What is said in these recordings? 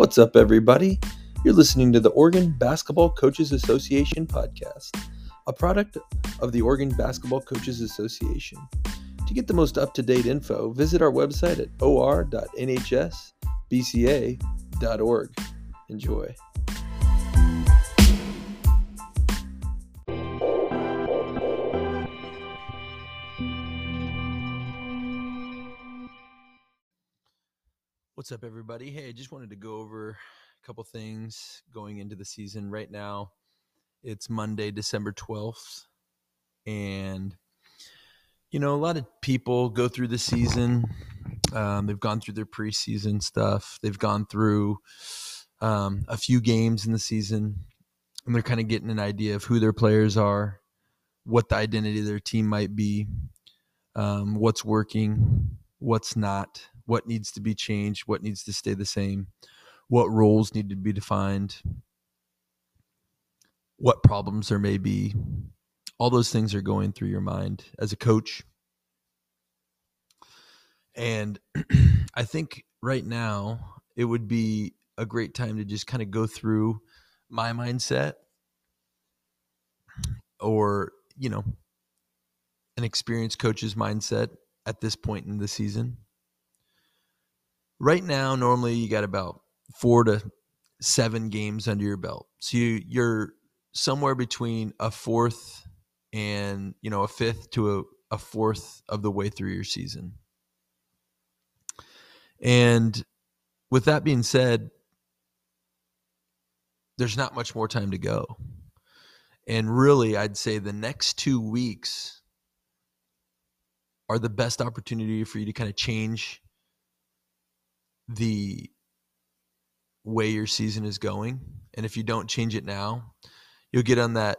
What's up, everybody? You're listening to the Oregon Basketball Coaches Association podcast, a product of the Oregon Basketball Coaches Association. To get the most up to date info, visit our website at or.nhsbca.org. Enjoy. What's up, everybody? Hey, I just wanted to go over a couple things going into the season. Right now, it's Monday, December 12th. And, you know, a lot of people go through the season. Um, they've gone through their preseason stuff, they've gone through um, a few games in the season, and they're kind of getting an idea of who their players are, what the identity of their team might be, um, what's working, what's not what needs to be changed, what needs to stay the same, what roles need to be defined, what problems there may be. All those things are going through your mind as a coach. And I think right now it would be a great time to just kind of go through my mindset or, you know, an experienced coach's mindset at this point in the season right now normally you got about four to seven games under your belt. So you, you're somewhere between a fourth and you know a fifth to a, a fourth of the way through your season. And with that being said there's not much more time to go. And really i'd say the next two weeks are the best opportunity for you to kind of change the way your season is going. And if you don't change it now, you'll get on that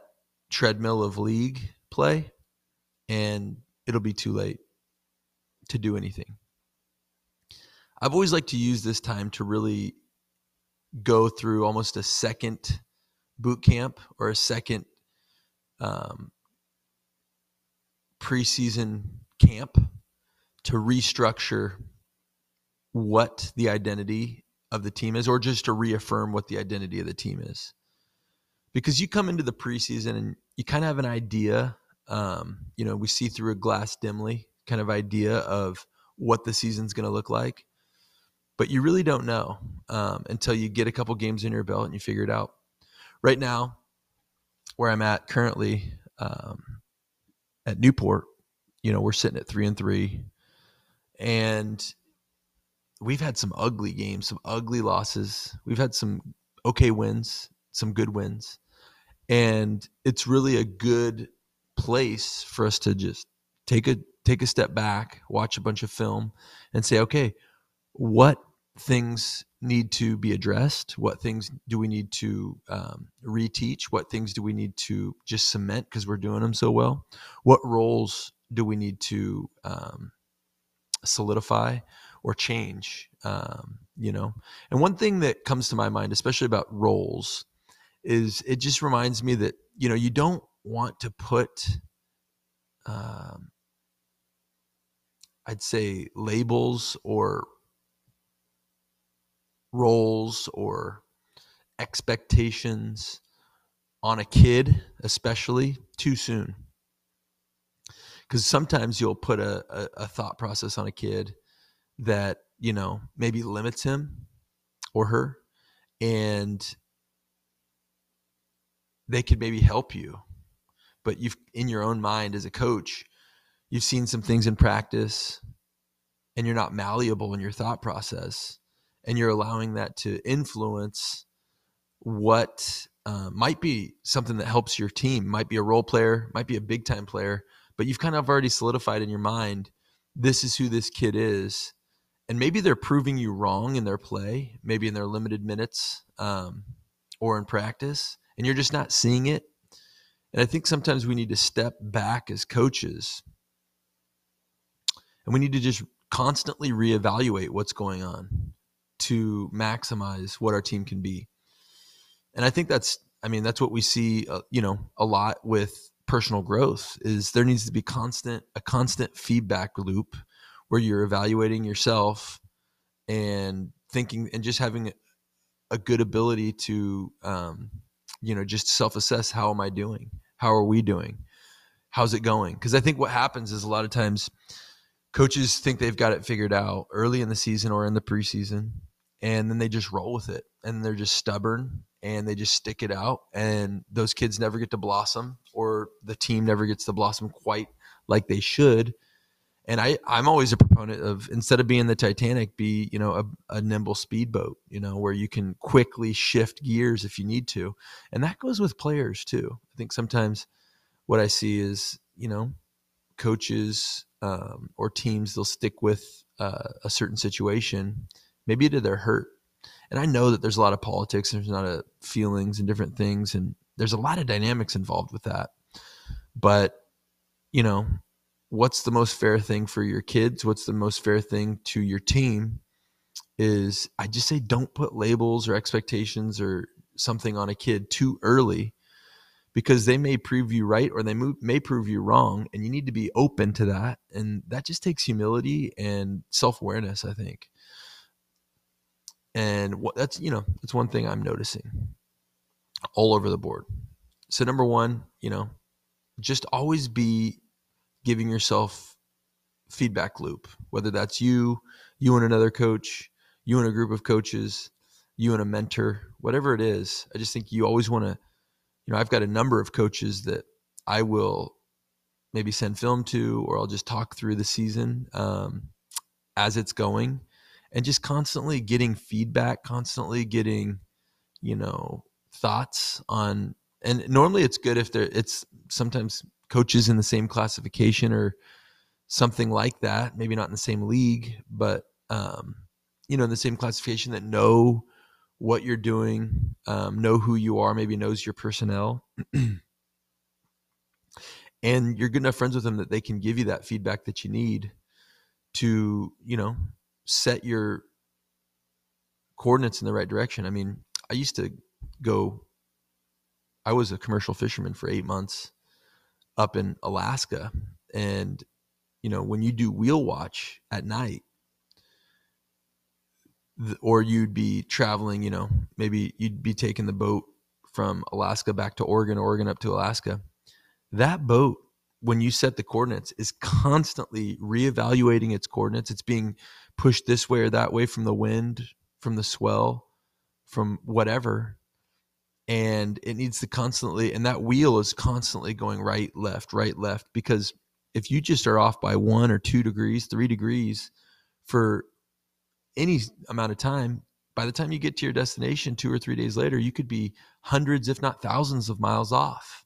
treadmill of league play and it'll be too late to do anything. I've always liked to use this time to really go through almost a second boot camp or a second um, preseason camp to restructure what the identity of the team is, or just to reaffirm what the identity of the team is. Because you come into the preseason and you kind of have an idea. Um, you know, we see through a glass dimly kind of idea of what the season's going to look like, but you really don't know um, until you get a couple games in your belt and you figure it out. Right now, where I'm at currently um, at Newport, you know, we're sitting at three and three, and we've had some ugly games, some ugly losses. We've had some okay wins, some good wins. And it's really a good place for us to just take a take a step back, watch a bunch of film and say, okay, what things need to be addressed? What things do we need to um, reteach? What things do we need to just cement because we're doing them so well? What roles do we need to um, solidify? Or change um, you know? And one thing that comes to my mind especially about roles is it just reminds me that you know you don't want to put um, i'd say labels or roles or expectations on a kid especially too soon. Because sometimes you'll put a, a, a, thought process on a kid that you know maybe limits him or her and they could maybe help you. But you've in your own mind as a coach you've seen some things in practice and you're not malleable in your thought process and you're allowing that to influence what uh, might be something that helps your team. Might be a role player might be a big time player but you've kind of already solidified in your mind this is who this kid is and maybe they're proving you wrong in their play, maybe in their limited minutes um, or in practice, and you're just not seeing it. And I think sometimes we need to step back as coaches and we need to just constantly reevaluate what's going on to maximize what our team can be. And I think that's, I mean, that's what we see, uh, you know, a lot with personal growth is there needs to be constant, a constant feedback loop where you're evaluating yourself and thinking and just having a good ability to um, you know just self-assess how am i doing? How are we doing? How's it going? Because i think what happens is a lot of times coaches think they've got it figured out early in the season or in the preseason and then they just roll with it and they're just stubborn and they just stick it out and those kids never get to blossom or the team never gets to blossom quite like they should and I, I'm always a proponent of instead of being the Titanic, be you know a, a, nimble speedboat, you know, where you can quickly shift gears if you need to, and that goes with players too. I think sometimes what I see is you know coaches um, or teams they'll stick with uh, a certain situation, maybe to their hurt, and I know that there's a lot of politics, there's a lot of feelings and different things, and there's a lot of dynamics involved with that, but you know what's the most fair thing for your kids? What's the most fair thing to your team? Is i just say don't put labels or expectations or something on a kid too early because they may prove you right or they may prove you wrong and you need to be open to that and that just takes humility and self-awareness i think. And what that's you know that's one thing i'm noticing all over the board. So number one you know just always be giving yourself feedback loop, whether that's you, you and another coach, you and a group of coaches, you and a mentor, whatever it is. I just think you always want to, you know, I've got a number of coaches that I will maybe send film to, or I'll just talk through the season um, as it's going, and just constantly getting feedback, constantly getting, you know, thoughts on. And normally it's good if there. It's sometimes coaches in the same classification or something like that. Maybe not in the same league, but um, you know, in the same classification that know what you're doing, um, know who you are, maybe knows your personnel. and you're good enough friends with them that they can give you that feedback that you need to, you know, set your coordinates in the right direction. I mean, I used to go I was a commercial fisherman for 8 months up in Alaska. And, you know, when you do wheel watch at night, or you'd be traveling, you know, maybe you'd be taking the boat from Alaska back to Oregon, Oregon up to Alaska. That boat, when you set the coordinates, is constantly reevaluating its coordinates. It's being pushed this way or that way from the wind, from the swell, from whatever and it needs to constantly and that wheel is constantly going right left right left because if you just are off by one or two degrees three degrees for any amount of time by the time you get to your destination two or three days later you could be hundreds if not thousands of miles off.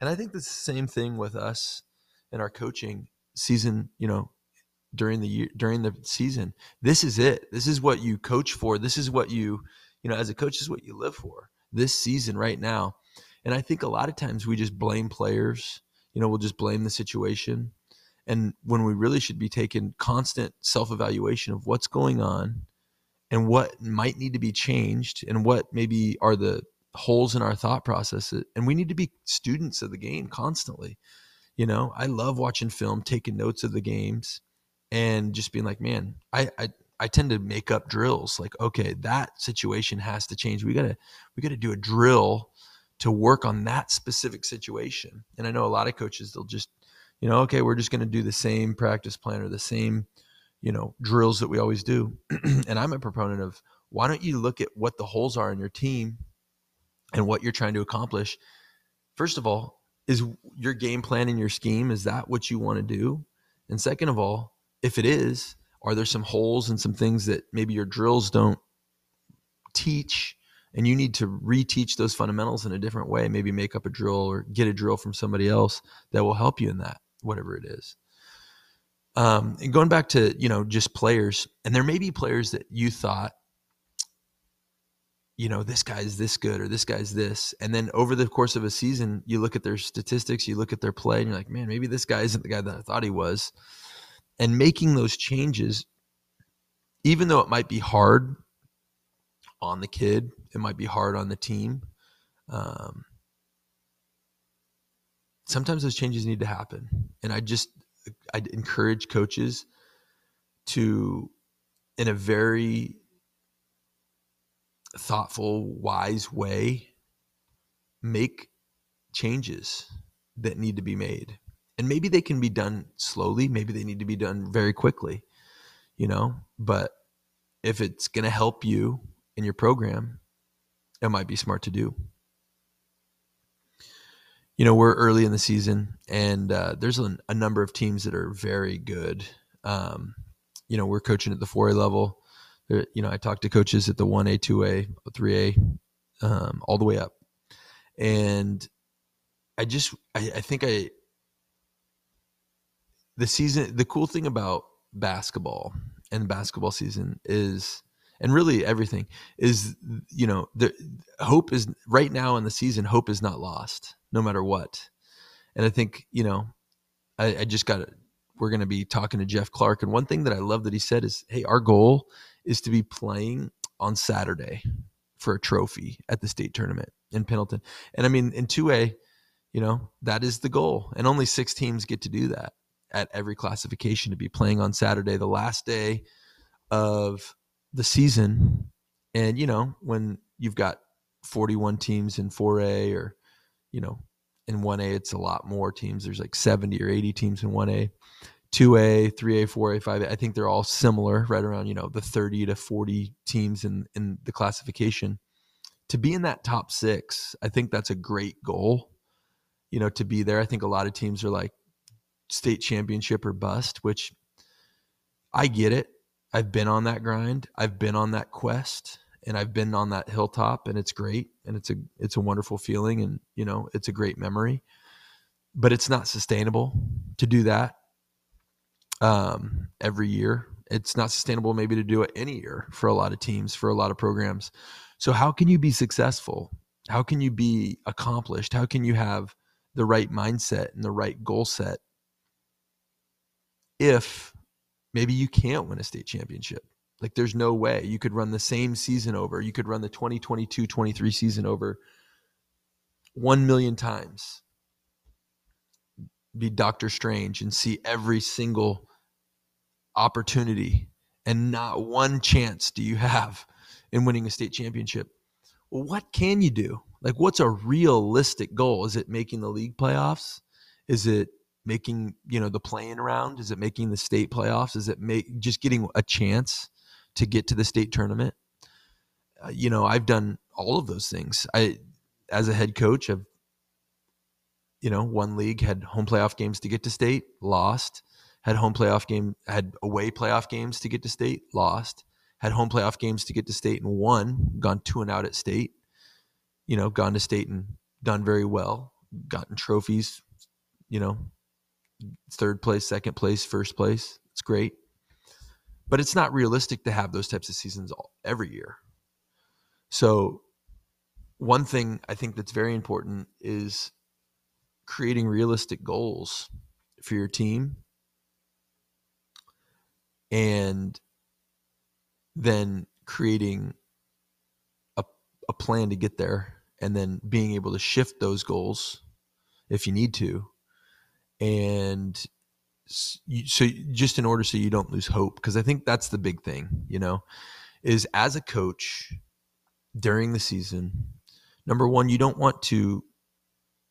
And i think the same thing with us in our coaching season you know during the year during the season. This is it. This is what you coach for. This is what you you know as a coach is what you live for this season right now. And I think a lot of times we just blame players. You know, we'll just blame the situation. And when we really should be taking constant self evaluation of what's going on and what might need to be changed and what maybe are the holes in our thought process. And we need to be students of the game constantly. You know, I love watching film, taking notes of the games, and just being like, man, I, I I tend to make up drills like okay that situation has to change. We got to we got to do a drill to work on that specific situation. And I know a lot of coaches they'll just you know okay we're just to do the same practice plan or the same you know drills that we always do. And I'm a proponent of why don't you look at what the holes are in your team and what you're trying to accomplish? First of all is your game plan and your scheme is that what you want to do? And second of all if it is are there some holes and some things that maybe your drills don't teach and you need to reteach those fundamentals in a different way? Maybe make up a drill or get a drill from somebody else that will help you in that whatever it is. Um, and going back to you know just players and there may be players that you thought you know this guy's this good or this guy's this and then over the course of a season you look at their statistics you look at their play and you're like man maybe this guy isn't the guy that i thought he was and making those changes even though it might be hard on the kid it might be hard on the team um, sometimes those changes need to happen and i just i encourage coaches to in a very thoughtful, wise way make changes that need to be made. And maybe they can be done slowly, maybe they need to be done very quickly, you know, but if it's going to help you in your program, it might be smart to do. You know, we're early in the season, and uh, there's a, a, number of teams that are very good. Um, you know, we're coaching at the 4A level. You know, I talked to coaches at the 1A, 2A, 3A, um, all the way up. And I just, I, I think I, the season, the cool thing about basketball and basketball season is, and really everything is, you know, the hope is right now in the season, hope is not lost no matter what. And I think, you know, I, I just got we're going to be talking to Jeff Clark. And one thing that I love that he said is, Hey, our goal is to be playing on Saturday for a trophy at the state tournament in Pendleton. And I mean, in 2A, you know, that is the goal. And only six teams get to do that at every classification to be playing on Saturday, the last day of the season. And, you know, when you've got 41 teams in 4A or, you know, in 1A, it's a lot more teams. There's like 70 or 80 teams in 1A. 2A, 3A, 4A, 5A. I think they're all similar, right around, you know, the 30 to 40 teams in in the classification. To be in that top 6, I think that's a great goal. You know, to be there. I think a lot of teams are like state championship or bust, which I get it. I've been on that grind. I've been on that quest and I've been on that hilltop and it's great and it's a it's a wonderful feeling and you know, it's a great memory. But it's not sustainable to do that um, every year. It's not sustainable maybe to do it any year for a lot of teams, for a lot of programs. So how can you be successful? How can you be accomplished? How can you have the right mindset and the right goal set if maybe you can't win a state championship? Like there's no way you could run the same season over. You could run the 2022-23 season over 1 million times be Doctor Strange and see every single opportunity and not one chance do you have in winning a state championship. Well, what can you do? Like, what's a realistic goal? Is it making the league playoffs? Is it making you know the playing around? Is it making the state playoffs? Is it make just getting a chance to get to the state tournament? Uh, you know, I've done all of those things. I, as a head coach, I've you know, one league had home playoff games to get to state, lost. Had home playoff game, had away playoff games to get to state, lost. Had home playoff games to get to state and won, gone two and out at state. You know, gone to state and done very well, gotten trophies. You know, third place, second place, first place. It's great, but it's not realistic to have those types of seasons all, every year. So, one thing I think that's very important is creating realistic goals for your team and then creating a, a plan to get there and then being able to shift those goals if you need to and so just in order so you don't lose hope because i think that's the big thing you know is as a coach during the season number one you don't want to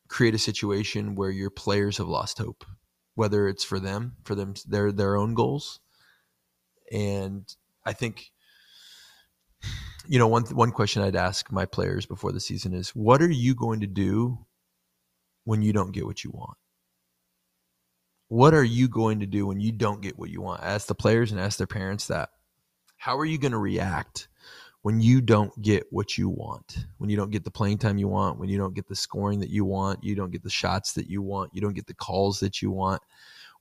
create a situation where your players have lost hope, whether it's for them, for them, their their own goals. And I think, you know, one one question I'd ask my players before the season is, what are you going to do when you don't get what you want? What are you going to do when you don't get what you want? Ask the players and ask their parents that. How are you going to react when you don't get what you want, when you don't get the playing time you want, when you don't get the scoring that you want, you don't get the shots that you want, you don't get the calls that you want,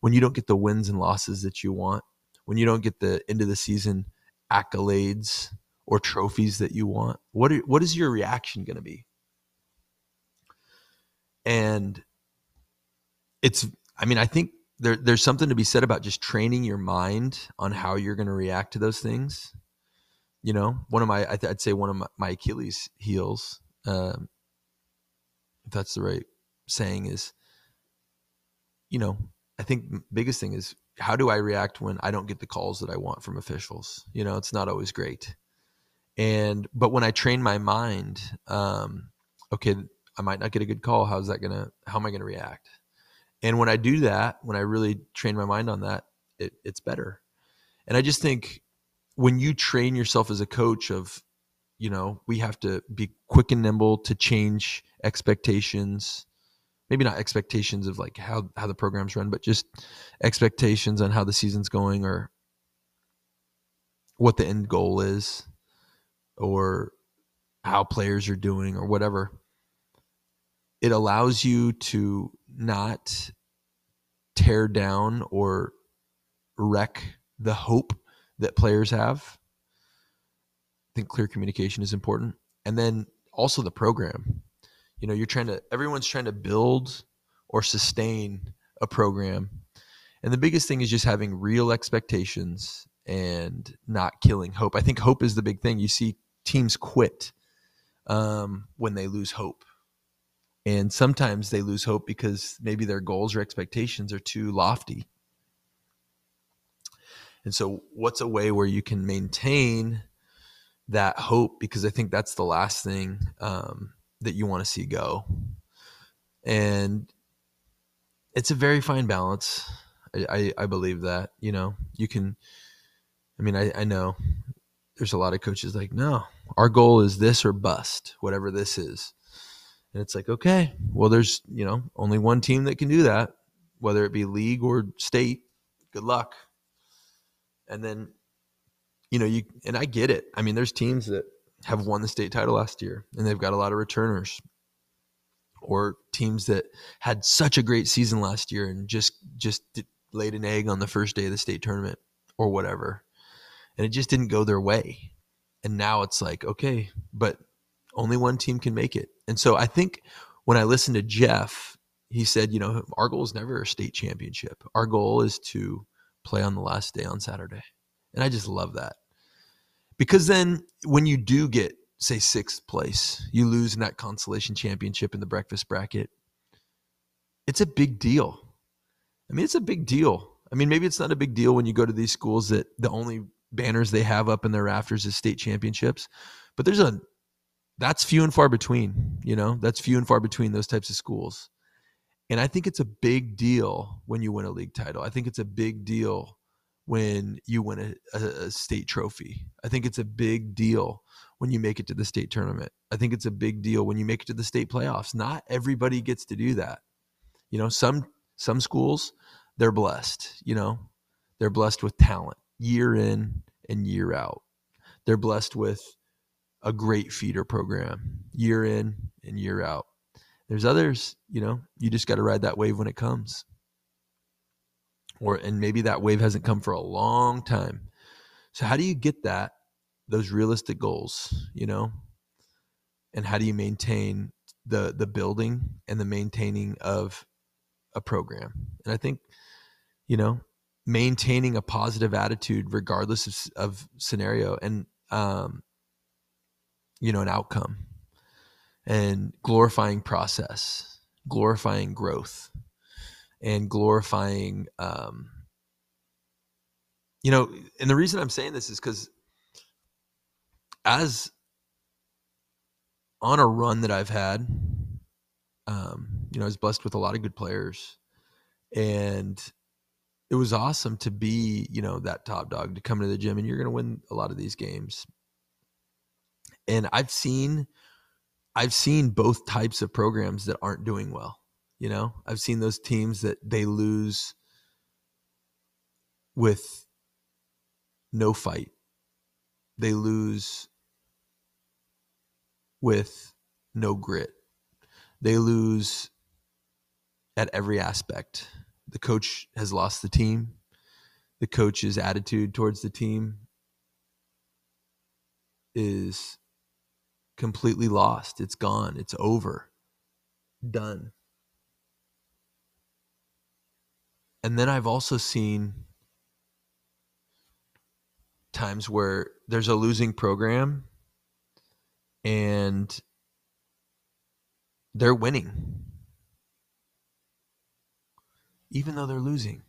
when you don't get the wins and losses that you want, when you don't get the end of the season accolades or trophies that you want, what are, what is your reaction going to be? And it's I mean, I think there, there's something to be said about just training your mind on how you're going to react to those things you know, one of my, I'd say one of my, my Achilles heels, um, if that's the right saying, is, you know, I think biggest thing is how do I react when I don't get the calls that I want from officials? You know, it's not always great. And but when I train my mind, um, okay, I might not get a good call. How's that gonna? How am I gonna react? And when I do that, when I really train my mind on that, it, it's better. And I just think when you train yourself as a coach of, you know, we have to be quick and nimble to change expectations. Maybe not expectations of like how how the programs run, but just expectations on how the season's going or what the end goal is or how players are doing or whatever it allows you to not tear down or wreck the hope that players have. I think clear communication is important. And then also the program. You know, you're trying to, everyone's trying to build or sustain a program. And the biggest thing is just having real expectations and not killing hope. I think hope is the big thing. You see teams quit um, when they lose hope and sometimes they lose hope because maybe their goals or expectations are too lofty. And so, what's a way where you can maintain that hope? Because I think that's the last thing um, that you want to see go. And it's a very fine balance. I, I, I, believe that, you know, you can, I mean, I, I know there's a lot of coaches like, no, our goal is this or bust, whatever this is. And it's like, okay, well, there's, you know, only one team that can do that, whether it be league or state. Good luck. And then, you know, you, and I get it. I mean, there's teams that have won the state title last year and they've got a lot of returners or teams that had such a great season last year and just, just laid an egg on the first day of the state tournament or whatever. And it just didn't go their way. And now it's like, okay, but only one team can make it. And so I think when I listened to Jeff, he said, you know, our goal is never a state championship. Our goal is to play on the last day on Saturday. And I just love that. Because then when you do get, say, sixth place, you lose in that consolation championship in the breakfast bracket, it's a big deal. I mean, it's a big deal. I mean, maybe it's not a big deal when you go to these schools that the only banners they have up in their rafters is state championships, but there's a that's few and far between, you know, that's few and far between those types of schools. And I think it's a big deal when you win a league title. I think it's a big deal when you win a, a, state trophy. I think it's a big deal when you make it to the state tournament. I think it's a big deal when you make it to the state playoffs. Not everybody gets to do that. You know, some some schools they're blessed, you know. They're blessed with talent year in and year out. They're blessed with a great feeder program year in and year out. There's others, you know, you just got to ride that wave when it comes. Or and maybe that wave hasn't come for a long time. So how do you get that those realistic goals, you know? And how do you maintain the the building and the maintaining of a program? And I think you know, maintaining a positive attitude regardless of, of scenario and um, you know, an outcome. And glorifying process, glorifying growth, and glorifying, um, you know, and the reason I'm saying this is because as on a run that I've had, um, you know, I was blessed with a lot of good players, and it was awesome to be, you know, that top dog to come to the gym, and you're going to win a lot of these games and I've seen I've seen both types of programs that aren't doing well. You know, I've seen those teams that they lose with no fight. They lose with no grit. They lose at every aspect. The coach has lost the team. The coach's attitude towards the team is completely lost. It's gone. It's over. Done. And then I've also seen times where there's a losing program and they're winning, even though they're losing,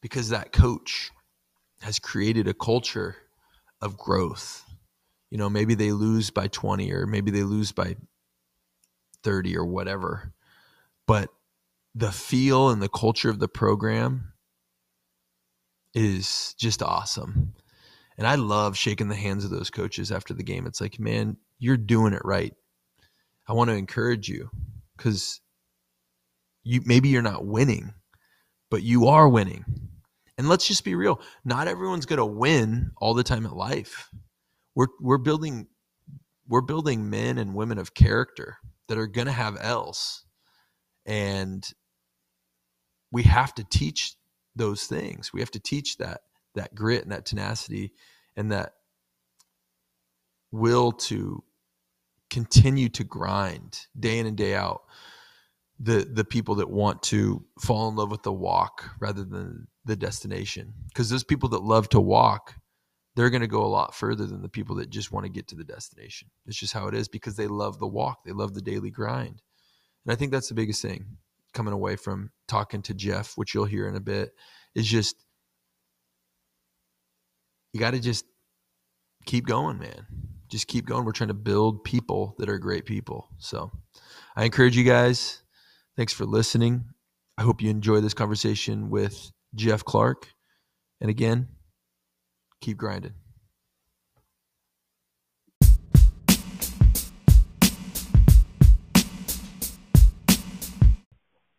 because that coach has created a culture of growth. You know, maybe they lose by 20 or maybe they lose by 30 or whatever. But the feel and the culture of the program is just awesome. And I love shaking the hands of those coaches after the game. It's like, man, you're doing it right. I want to encourage you because you maybe you're not winning, but you are winning. And let's just be real. Not everyone's going to win all the time in life. We're we're building we're building men and women of character that are going to have L's. And we have to teach those things. We have to teach that that grit and that tenacity and that will to continue to grind day in and day out the the people that want to fall in love with the walk rather than the destination because those people that love to walk they're going to go a lot further than the people that just want to get to the destination it's just how it is because they love the walk they love the daily grind and i think that's the biggest thing coming away from talking to jeff which you'll hear in a bit is just you got to just keep going man just keep going. We're trying to build people that are great people. So I encourage you guys. Thanks for listening. I hope you enjoy this conversation with Jeff Clark. And again, keep grinding.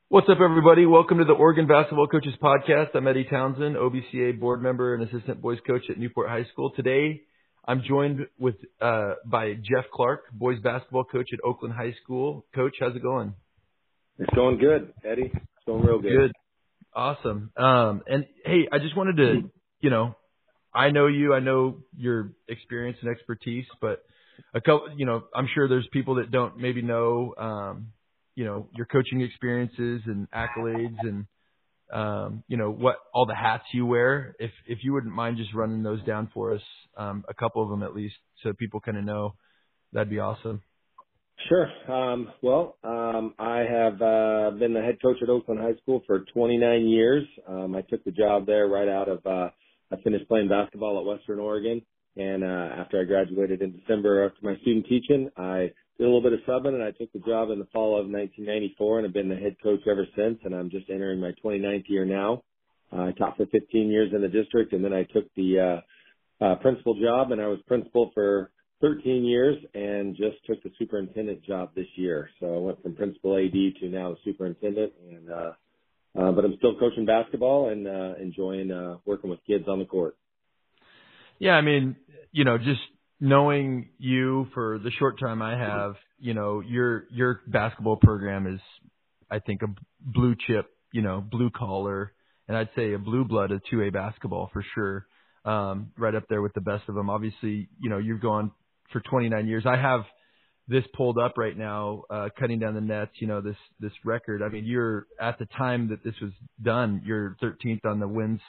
What's up, everybody? Welcome to the Oregon Basketball Coaches Podcast. I'm Eddie Townsend, OBCA board member and assistant boys coach at Newport High School. Today, I'm joined with uh, by Jeff Clark, boys basketball coach at Oakland High School. Coach, how's it going? It's going good, Eddie. It's going real good. Good. Awesome. Um, and hey, I just wanted to, you know, I know you, I know your experience and expertise, but a couple, you know, I'm sure there's people that don't maybe know, um, you know, your coaching experiences and accolades and um, you know, what all the hats you wear. If if you wouldn't mind just running those down for us, um, a couple of them at least, so people kind of know, that'd be awesome. Sure. Um, well, um, I have uh, been the head coach at Oakland High School for 29 years. Um, I took the job there right out of. Uh, I finished playing basketball at Western Oregon, and uh, after I graduated in December after my student teaching, I did a little bit of subbing, and I took the job in the fall of 1994, and have been the head coach ever since. And I'm just entering my 29th year now. Uh, I taught for 15 years in the district, and then I took the uh, uh, principal job, and I was principal for 13 years, and just took the superintendent job this year. So I went from principal AD to now superintendent, and uh, uh, but I'm still coaching basketball and uh, enjoying uh, working with kids on the court. Yeah, I mean, you know, just knowing you for the short time I have, you know, your your basketball program is I think a blue chip, you know, blue collar and I'd say a blue blood of 2A basketball for sure. Um, right up there with the best of them. Obviously, you know, you've gone for 29 years. I have this pulled up right now, uh, cutting down the nets, you know, this, this record. I mean, you're at the time that this was done, you're 13th on the wins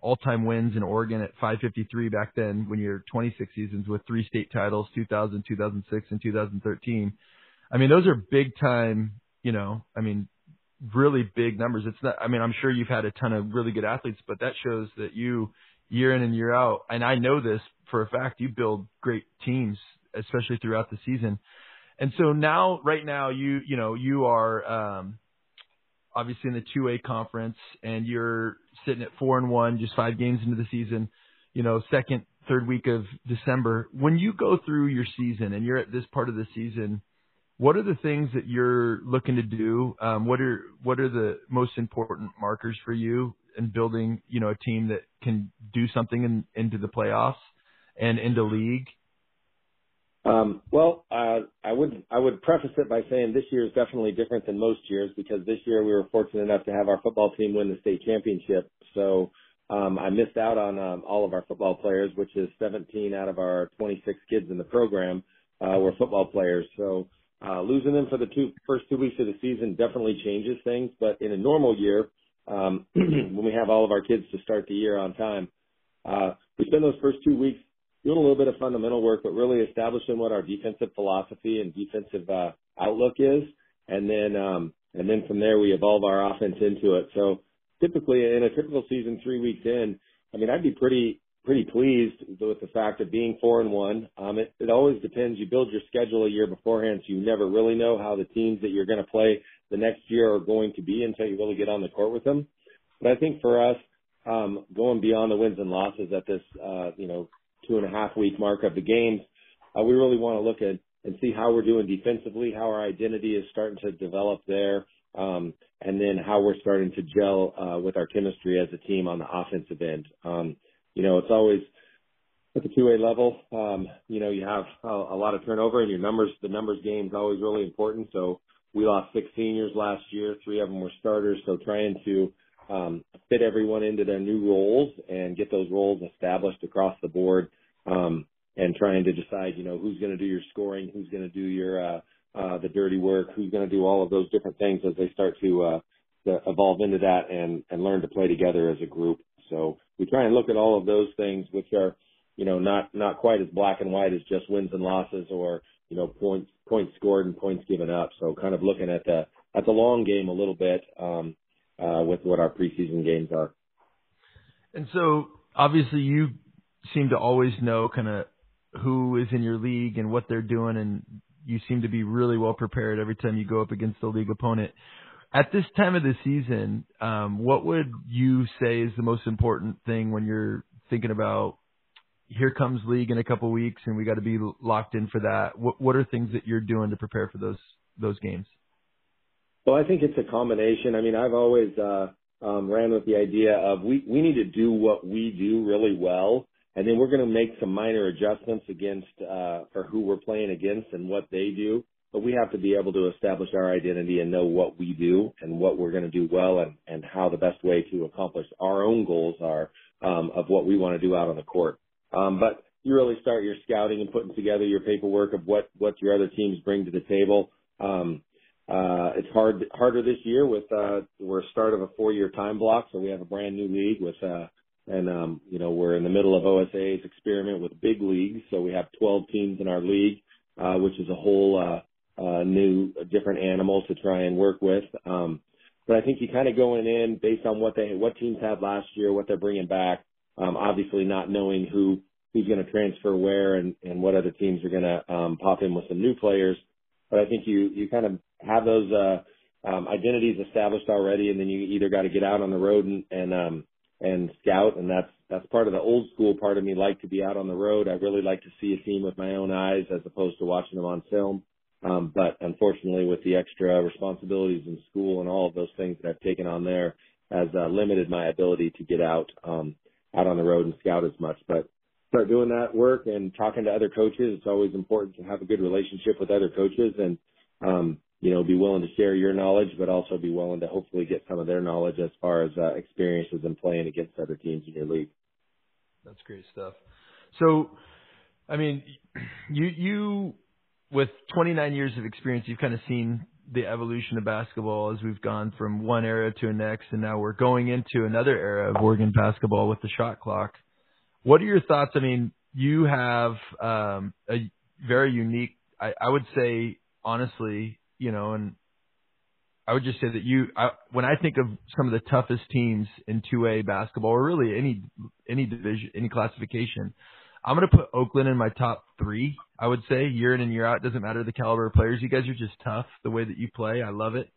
all-time wins in Oregon at 553 back then when you're 26 seasons with three state titles, 2000, 2006, and 2013. I mean, those are big time, you know, I mean, really big numbers. It's not, I mean, I'm sure you've had a ton of really good athletes, but that shows that you year in and year out, and I know this for a fact, you build great teams, especially throughout the season. And so now, right now, you, you know, you are, um, obviously in the 2A conference and you're sitting at four and one, just five games into the season, you know, second, third week of December. When you go through your season and you're at this part of the season, what are the things that you're looking to do? Um, what are what are the most important markers for you in building, you know, a team that can do something in, into the playoffs and into league? Um, well, uh, I would I would preface it by saying this year is definitely different than most years because this year we were fortunate enough to have our football team win the state championship. So um, I missed out on um, all of our football players, which is 17 out of our 26 kids in the program uh, were football players. So uh, losing them for the two first two weeks of the season definitely changes things. But in a normal year, um, when we have all of our kids to start the year on time, uh, we spend those first two weeks doing a little bit of fundamental work, but really establishing what our defensive philosophy and defensive uh, outlook is, and then um, and then from there we evolve our offense into it. So typically in a typical season, three weeks in, I mean I'd be pretty pretty pleased with the fact of being four and one. Um, it, it always depends. You build your schedule a year beforehand, so you never really know how the teams that you're going to play the next year are going to be until you really get on the court with them. But I think for us, um, going beyond the wins and losses at this, uh, you know, two and a half week mark of the games, uh, we really want to look at and see how we're doing defensively, how our identity is starting to develop there, um, and then how we're starting to gel uh, with our chemistry as a team on the offensive end. Um, you know, it's always at the two A level. Um, you know, you have a, a lot of turnover, and your numbers, the numbers game is always really important. So we lost six seniors last year. Three of them were starters. So trying to um, fit everyone into their new roles and get those roles established across the board. Um, and trying to decide, you know, who's going to do your scoring, who's going to do your uh, uh, the dirty work, who's going to do all of those different things as they start to, uh, to evolve into that and and learn to play together as a group. So we try and look at all of those things, which are, you know, not not quite as black and white as just wins and losses or you know points points scored and points given up. So kind of looking at the at the long game a little bit um, uh, with what our preseason games are. And so obviously you seem to always know kind of who is in your league and what they're doing, and you seem to be really well prepared every time you go up against a league opponent. At this time of the season, um, what would you say is the most important thing when you're thinking about here comes league in a couple weeks and we got to be locked in for that? What what are things that you're doing to prepare for those those games? Well, I think it's a combination. I mean, I've always uh, um, ran with the idea of we we need to do what we do really well and then we're going to make some minor adjustments against uh, for who we're playing against and what they do. But we have to be able to establish our identity and know what we do and what we're going to do well and, and how the best way to accomplish our own goals are um, of what we want to do out on the court. Um, but you really start your scouting and putting together your paperwork of what what your other teams bring to the table. Um, it's hard harder this year with uh, we're start of a four year time block, so we have a brand new league with uh, and, um, you know, we're in the middle of OSAA's experiment with big leagues. So we have 12 teams in our league, uh, which is a whole, uh, uh, new, different animal to try and work with. Um, but I think you kind of going in based on what they, what teams had last year, what they're bringing back. Um, obviously not knowing who, who's going to transfer where and, and what other teams are going to, um, pop in with some new players. But I think you, you kind of have those, uh, um, identities established already, and then you either got to get out on the road and, and um, and scout, and that's that's part of the old school part of me. Like to be out on the road. I really like to see a team with my own eyes as opposed to watching them on film. Um, but unfortunately, with the extra responsibilities in school and all of those things that I've taken on there, has uh, limited my ability to get out um, out on the road and scout as much. But start doing that work and talking to other coaches. It's always important to have a good relationship with other coaches and um, you know, be willing to share your knowledge, but also be willing to hopefully get some of their knowledge as far as uh, experiences in playing against other teams in your league. That's great stuff. So, I mean, you you with 29 years of experience, you've kind of seen the evolution of basketball as we've gone from one era to the next, and now we're going into another era of Oregon basketball with the shot clock. What are your thoughts? I mean, you have um, a very unique, I, I would say, honestly, you know, and I would just say that you, I, when I think of some of the toughest teams in 2A basketball, or really any any division, any classification, I'm going to put Oakland in my top three. I would say year in and year out. Doesn't matter the caliber of players. You guys are just tough. The way that you play, I love it.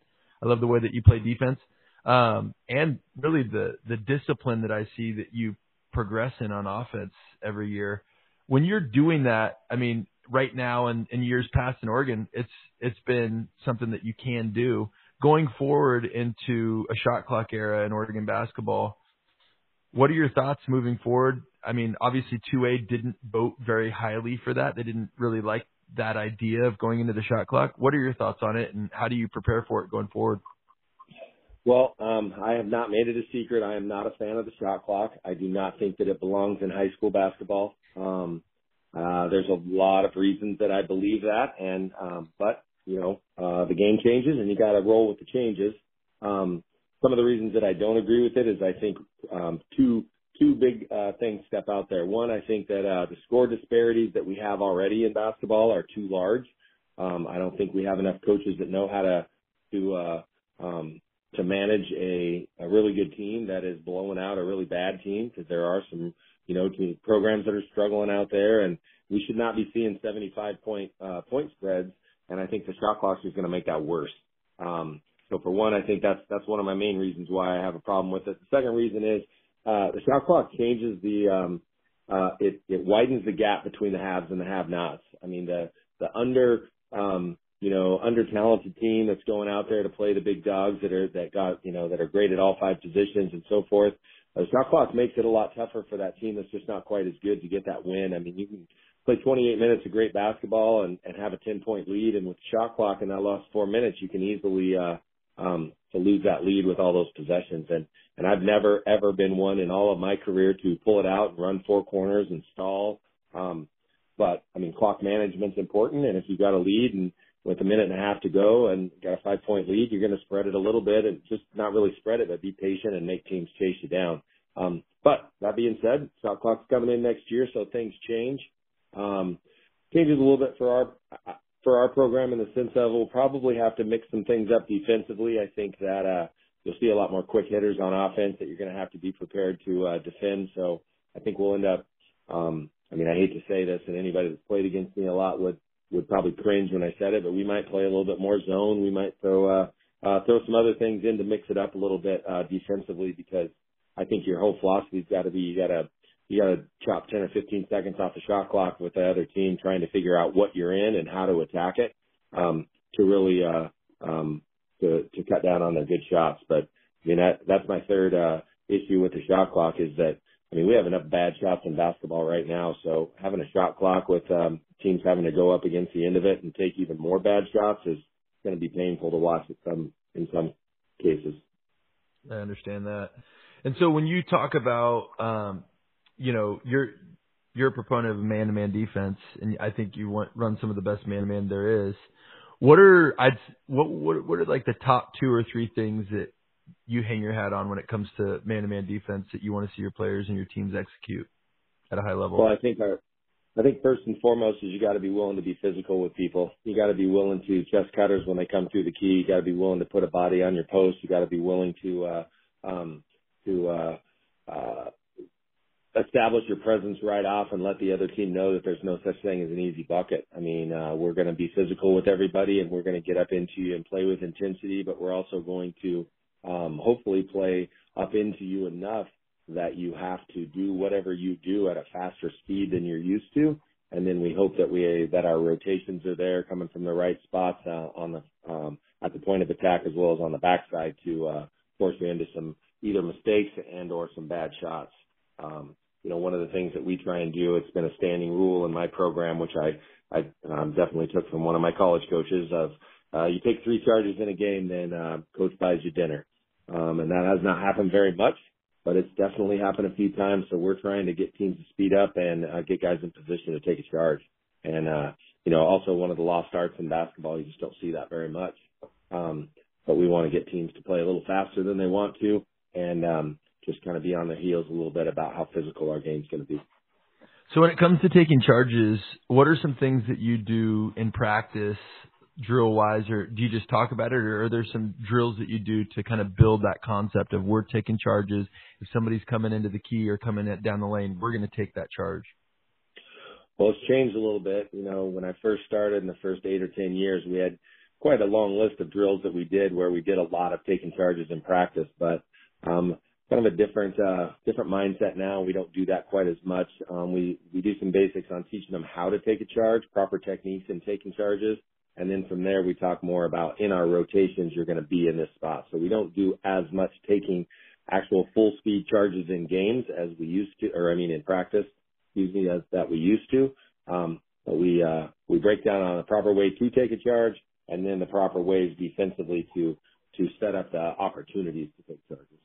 I love the way that you play defense, um, and really the the discipline that I see that you progress in on offense every year. When you're doing that, I mean, right now and in years past in Oregon, it's it's been something that you can do. Going forward into a shot clock era in Oregon basketball, what are your thoughts moving forward? I mean, obviously 2A didn't vote very highly for that. They didn't really like that idea of going into the shot clock. What are your thoughts on it and how do you prepare for it going forward? Well, um, I have not made it a secret. I am not a fan of the shot clock. I do not think that it belongs in high school basketball. Um, uh, there's a lot of reasons that I believe that, and um, but you know uh, the game changes, and you got to roll with the changes. Um, some of the reasons that I don't agree with it is I think um, two two big uh, things step out there. One, I think that uh, the score disparities that we have already in basketball are too large. Um, I don't think we have enough coaches that know how to to uh, um, to manage a, a really good team that is blowing out a really bad team because there are some you know, to programs that are struggling out there, and we should not be seeing 75 point uh, point spreads. And I think the shot clock is going to make that worse. Um, so for one, I think that's that's one of my main reasons why I have a problem with it. The second reason is uh, the shot clock changes the um, uh, it it widens the gap between the haves and the have-nots. I mean the the under um, you know under talented team that's going out there to play the big dogs that are that got you know that are great at all five positions and so forth. Shot clock makes it a lot tougher for that team that's just not quite as good to get that win. I mean you can play 28 minutes of great basketball and, and have a 10 point lead, and with shot clock in that last four minutes, you can easily uh, um, to lose that lead with all those possessions. And and I've never ever been one in all of my career to pull it out and run four corners and stall. Um, but I mean, clock management's important, and if you've got a lead and with a minute and a half to go and got a five point lead, you're going to spread it a little bit and just not really spread it, but be patient and make teams chase you down. Um, but that being said, shot clock's coming in next year, so things change. Um, changes a little bit for our for our program in the sense of we'll probably have to mix some things up defensively. I think that uh, you'll see a lot more quick hitters on offense that you're going to have to be prepared to uh, defend. So I think we'll end up. Um, I mean, I hate to say this, and anybody that's played against me a lot would would probably cringe when I said it, but we might play a little bit more zone. We might throw uh, uh, throw some other things in to mix it up a little bit uh, defensively because I think your whole philosophy's got to be you got to you got to chop 10 or 15 seconds off the shot clock with the other team trying to figure out what you're in and how to attack it um, to really uh, um, to to cut down on their good shots. But I mean that that's my third uh, issue with the shot clock is that I mean we have enough bad shots in basketball right now, so having a shot clock with um, teams having to go up against the end of it and take even more bad shots is going to be painful to watch in some in some cases. I understand that. And so when you talk about um, you know, you're you're a proponent of man-to-man defense, and I think you want run some of the best man-to-man there is. What are I'd what what what are like the top two or three things that you hang your hat on when it comes to man-to-man defense that you want to see your players and your teams execute at a high level? Well, I think our I think first and foremost is you got to be willing to be physical with people. You got to be willing to chest cutters when they come through the key. You got to be willing to put a body on your post. You got to be willing to uh, um, to uh, uh, establish your presence right off and let the other team know that there's no such thing as an easy bucket. I mean, uh, we're going to be physical with everybody and we're going to get up into you and play with intensity, but we're also going to um, hopefully play up into you enough that you have to do whatever you do at a faster speed than you're used to. And then we hope that we that our rotations are there, coming from the right spots uh, on the um, at the point of attack as well as on the backside to uh, force you into some either mistakes and or some bad shots. Um, you know, one of the things that we try and do, it's been a standing rule in my program, which I, I um, definitely took from one of my college coaches of, uh, you take three charges in a game, then, uh, coach buys you dinner. Um, and that has not happened very much, but it's definitely happened a few times. So we're trying to get teams to speed up and uh, get guys in position to take a charge. And, uh, you know, also one of the lost arts in basketball, you just don't see that very much. Um, but we want to get teams to play a little faster than they want to. And, um, just kind of be on their heels a little bit about how physical our game's going to be. So when it comes to taking charges, what are some things that you do in practice, drill wise, or do you just talk about it, or are there some drills that you do to kind of build that concept of we're taking charges? If somebody's coming into the key or coming down the lane, we're going to take that charge. Well, it's changed a little bit. You know, when I first started in the first eight or ten years, we had quite a long list of drills that we did where we did a lot of taking charges in practice, but um, kind of a different uh, different mindset now. We don't do that quite as much. Um, we we do some basics on teaching them how to take a charge, proper techniques in taking charges, and then from there we talk more about in our rotations you're going to be in this spot. So we don't do as much taking actual full speed charges in games as we used to, or I mean in practice, excuse me, as that we used to. Um, but we uh, we break down on the proper way to take a charge, and then the proper ways defensively to to set up the opportunities to take charges.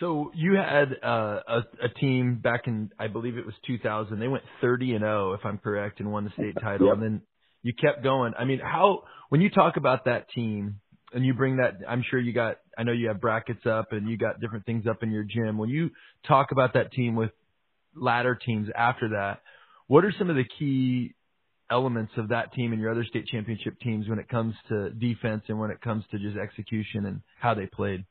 So you had uh, a, a team back in, I believe it was 2000. They went 30 and 0, if I'm correct, and won the state title. Yep. And then you kept going. I mean, how when you talk about that team and you bring that, I'm sure you got. I know you have brackets up and you got different things up in your gym. When you talk about that team with ladder teams after that, what are some of the key elements of that team and your other state championship teams when it comes to defense and when it comes to just execution and how they played?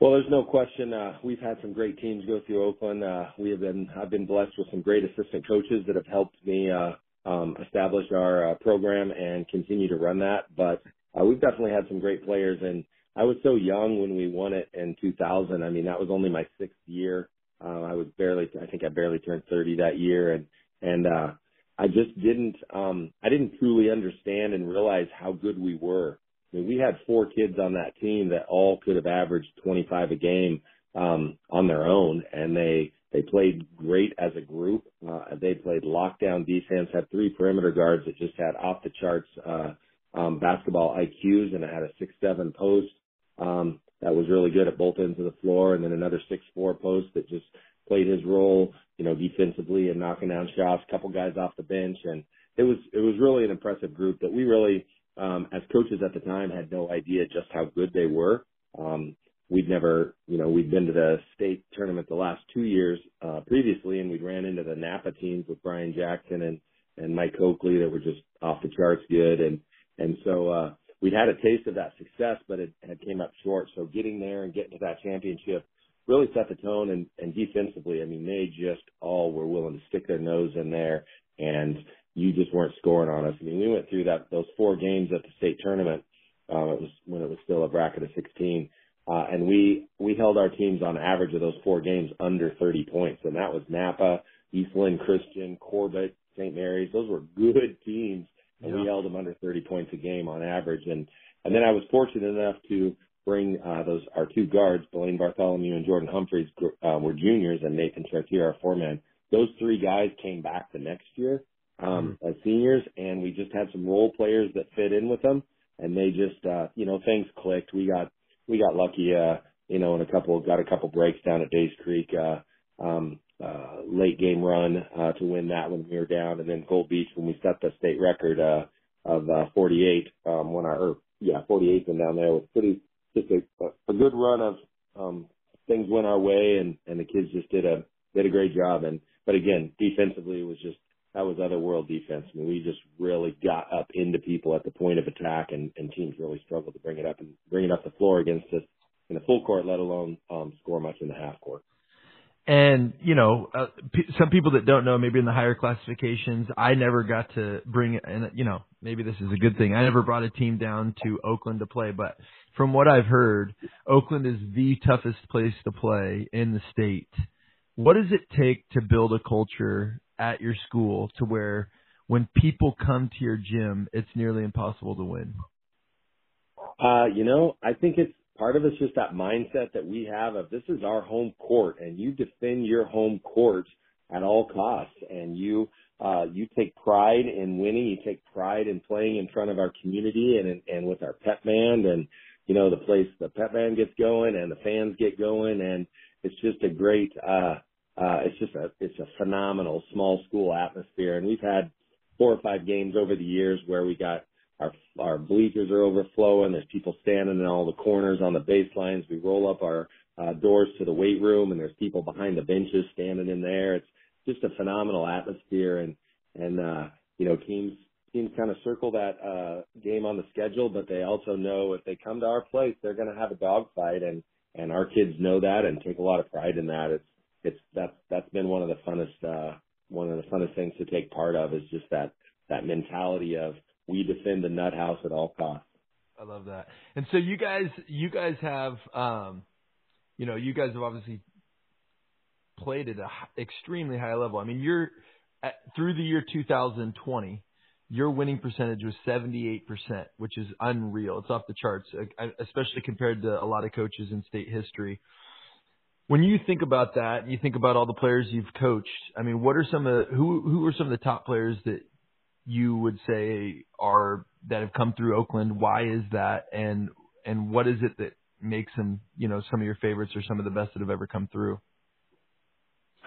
Well, there's no question. Uh, we've had some great teams go through Oakland. Uh, we have been, I've been blessed with some great assistant coaches that have helped me, uh, um, establish our uh, program and continue to run that. But, uh, we've definitely had some great players and I was so young when we won it in 2000. I mean, that was only my sixth year. Uh, I was barely, I think I barely turned 30 that year and, and, uh, I just didn't, um, I didn't truly understand and realize how good we were I mean, we had four kids on that team that all could have averaged 25 a game um, on their own, and they they played great as a group. Uh, they played lockdown defense, had three perimeter guards that just had off the charts uh, um, basketball IQs, and it had a six seven post um, that was really good at both ends of the floor, and then another six four post that just played his role, you know, defensively and knocking down shots. A couple guys off the bench, and it was it was really an impressive group that we really um, as coaches at the time had no idea just how good they were. Um, we'd never, you know, we'd been to the state tournament the last two years, uh, previously and we'd ran into the Knappa teams with Brian Jackson and, and Mike Oakley that were just off the charts good. And, and so, uh, we'd had a taste of that success, but it had came up short. So getting there and getting to that championship really set the tone and, and defensively, I mean, they just all were willing to stick their nose in there and, you just weren't scoring on us. I mean, we went through that those four games at the state tournament. Um, it was when it was still a bracket of 16, uh, and we we held our teams on average of those four games under 30 points, and that was Knappa, Eastland Christian, Corbett, St. Mary's. Those were good teams, and yeah. we held them under 30 points a game on average. And and then I was fortunate enough to bring uh, those our two guards, Blaine Bartholomew and Jordan Humphreys, uh, were juniors, and Nathan Chartier, our foreman. Those three guys came back the next year um, mm-hmm. as seniors, and we just had some role players that fit in with them, and they just, uh, you know, things clicked. We got we got lucky, uh, you know, in a couple got a couple breaks down at Days Creek, uh, um, uh, late game run uh, to win that when we were down, and then Gold Beach when we set the state record uh, of uh, 48 um, when our or, yeah 48 and down there was pretty just a, a good run of um, things went our way, and and the kids just did a did a great job. And but again, defensively it was just that was other world defense. I mean, we just really got up into people at the point of attack, and, and teams really struggled to bring it up and bring it up the floor against us in the full court, let alone um, score much in the half court. And you know, uh, p- some people that don't know, maybe in the higher classifications, I never got to bring, and you know, maybe this is a good thing. I never brought a team down to Oakland to play, but from what I've heard, Oakland is the toughest place to play in the state. What does it take to build a culture at your school to where when people come to your gym, it's nearly impossible to win? Uh, you know, I think it's part of it's just that mindset that we have of this is our home court and you defend your home court at all costs and you uh you take pride in winning, you take pride in playing in front of our community and and with our pep band and you know the place the pep band gets going and the fans get going and it's just a great uh uh, it's just a, it's a phenomenal small school atmosphere. And we've had four or five games over the years where we got our, our bleachers are overflowing. There's people standing in all the corners on the baselines. We roll up our uh, doors to the weight room and there's people behind the benches standing in there. It's just a phenomenal atmosphere and, and, uh, you know, teams, teams kind of circle that, uh, game on the schedule, but they also know if they come to our place, they're going to have a dogfight and, and our kids know that and take a lot of pride in that. It's, it's that's that's been one of the funnest uh one of the funnest things to take part of is just that that mentality of we defend the nut house at all costs. I love that. And so you guys you guys have um you know, you guys have obviously played at an extremely high level. I mean, you're at, through the year 2020, your winning percentage was 78%, which is unreal. It's off the charts, especially compared to a lot of coaches in state history. When you think about that, you think about all the players you've coached. I mean, what are some of who who are some of the top players that you would say are that have come through Oakland? Why is that, and and what is it that makes them, you know, some of your favorites or some of the best that have ever come through?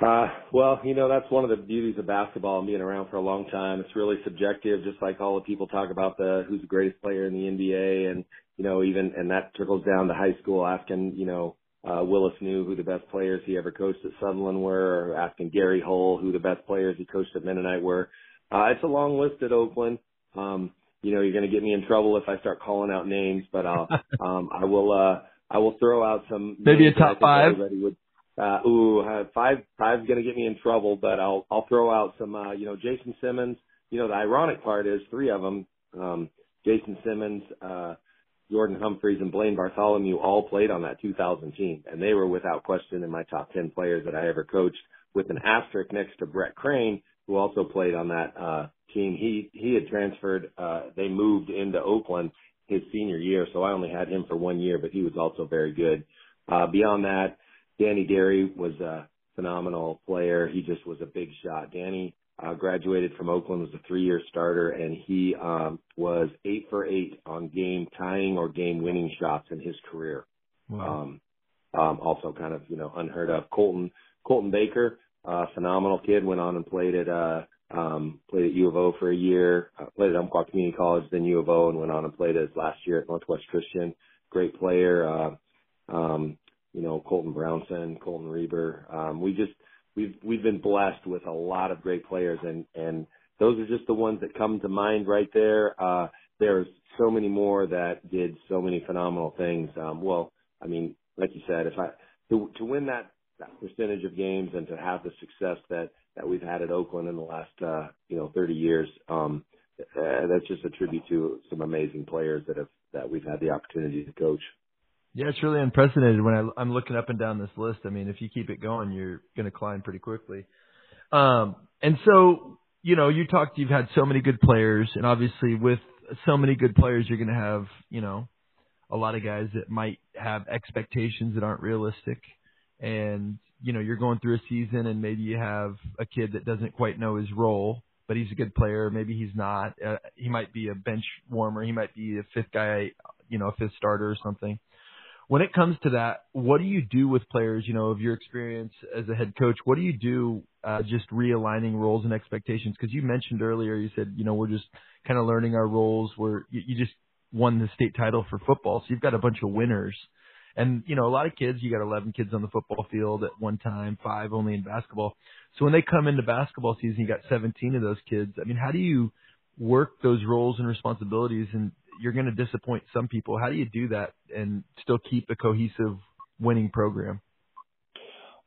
Uh, well, you know, that's one of the beauties of basketball and being around for a long time. It's really subjective, just like all the people talk about the who's the greatest player in the NBA and, you know, even, and that trickles down to high school asking, you know, uh, Willis knew who the best players he ever coached at Sutherlin were, or asking Gary Hull who the best players he coached at Mennonite were. Uh, it's a long list at Oakland. Um, you know, you're going to get me in trouble if I start calling out names, but I'll, um, I will, uh, I will throw out some maybe a top five. Would, uh, ooh, uh, five five's going to get me in trouble, but I'll I'll throw out some. Uh, you know, Jason Simmons. You know, the ironic part is three of them. Um, Jason Simmons, uh, Jordan Humphreys, and Blaine Bartholomew all played on that 2000 team, and they were without question in my top 10 players that I ever coached. With an asterisk next to Brett Crane, who also played on that uh, team. He he had transferred. Uh, they moved into Oakland his senior year, so I only had him for one year, but he was also very good. Uh, beyond that, Danny Derry was a phenomenal player. He just was a big shot. Danny uh, graduated from Oakland, was a three-year starter, and he um, was eight for eight on game tying or game winning shots in his career. Wow. Um, um, also kind of, you know, unheard of. Colton, Colton Baker, uh, phenomenal kid, went on and played at, uh, um, played at U of O for a year, uh, played at Umpqua Community College, then U of O, and went on and played his last year at Northwest Christian. Great player. Uh, um, you know, Colton Brownson, Colton Reber. Um, we just, we've, we've been blessed with a lot of great players and, and those are just the ones that come to mind right there. Uh, there's so many more that did so many phenomenal things. Um, well, I mean, like you said, if I, to, to win that that percentage of games and to have the success that that we've had at Oakland in the last uh, you know 30 years. Um, uh, that's just a tribute to some amazing players that have that we've had the opportunity to coach. Yeah, it's really unprecedented. When I, I'm looking up and down this list, I mean, if you keep it going, you're going to climb pretty quickly. Um, and so, you know, you talked. You've had so many good players, and obviously, with so many good players, you're going to have, you know, a lot of guys that might have expectations that aren't realistic and you know you're going through a season and maybe you have a kid that doesn't quite know his role but he's a good player maybe he's not uh, he might be a bench warmer he might be a fifth guy you know a fifth starter or something when it comes to that what do you do with players you know of your experience as a head coach what do you do uh, just realigning roles and expectations because you mentioned earlier you said you know we're just kind of learning our roles where you, you just won the state title for football so you've got a bunch of winners and, you know, a lot of kids, you got 11 kids on the football field at one time, five only in basketball. So when they come into basketball season, you got 17 of those kids. I mean, how do you work those roles and responsibilities? And you're going to disappoint some people. How do you do that and still keep a cohesive winning program?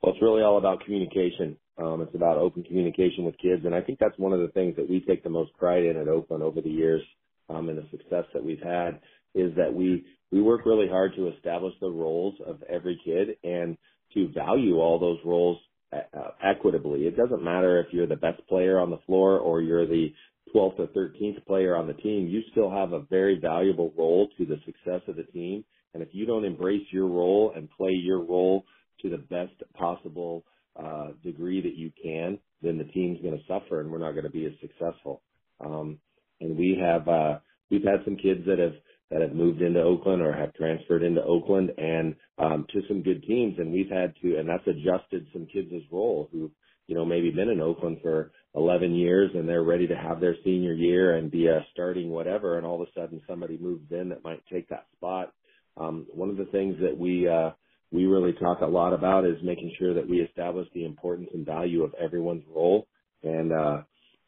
Well, it's really all about communication. Um, it's about open communication with kids, and I think that's one of the things that we take the most pride in at Oakland over the years, um, and the success that we've had is that we we work really hard to establish the roles of every kid and to value all those roles uh, equitably. It doesn't matter if you're the best player on the floor or you're the 12th or 13th player on the team. You still have a very valuable role to the success of the team. And if you don't embrace your role and play your role to the best possible uh, degree that you can, then the team's going to suffer and we're not going to be as successful. Um, and we have uh, we've had some kids that have that have moved into Oakland or have transferred into Oakland and um, to some good teams. And we've had to, and that's adjusted some kids' role who, you know, maybe been in Oakland for 11 years and they're ready to have their senior year and be a starting whatever. And all of a sudden somebody moves in that might take that spot. Um, one of the things that we, uh, we really talk a lot about is making sure that we establish the importance and value of everyone's role. And, uh,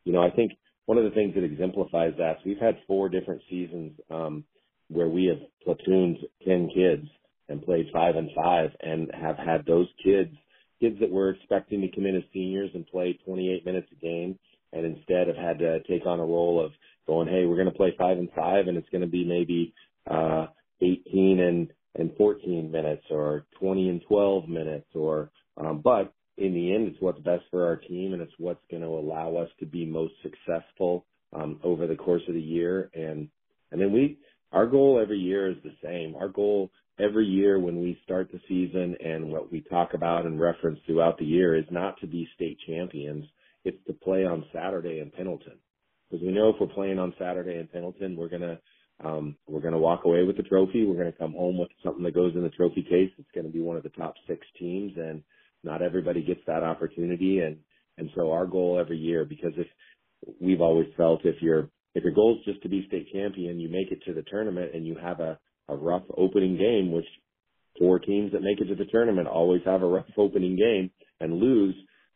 you know, I think one of the things that exemplifies that, we've had four different seasons, um, where we have platooned 10 kids and played five and five and have had those kids, kids that were expecting to come in as seniors and play 28 minutes a game and instead have had to take on a role of going, Hey, we're going to play five and five and it's going to be maybe, uh, 18 and, and 14 minutes or 20 and 12 minutes or, um, but in the end, it's what's best for our team and it's what's going to allow us to be most successful, um, over the course of the year. And, and then we, our goal every year is the same. Our goal every year when we start the season and what we talk about and reference throughout the year is not to be state champions. It's to play on Saturday in Pendleton. Because we know if we're playing on Saturday in Pendleton, we're gonna um, we're gonna walk away with the trophy. We're gonna come home with something that goes in the trophy case. It's gonna be one of the top six teams, and not everybody gets that opportunity. And and so our goal every year, because if we've always felt if you're if your goal is just to be state champion, you make it to the tournament and you have a, a rough opening game, which four teams that make it to the tournament always have a rough opening game and lose,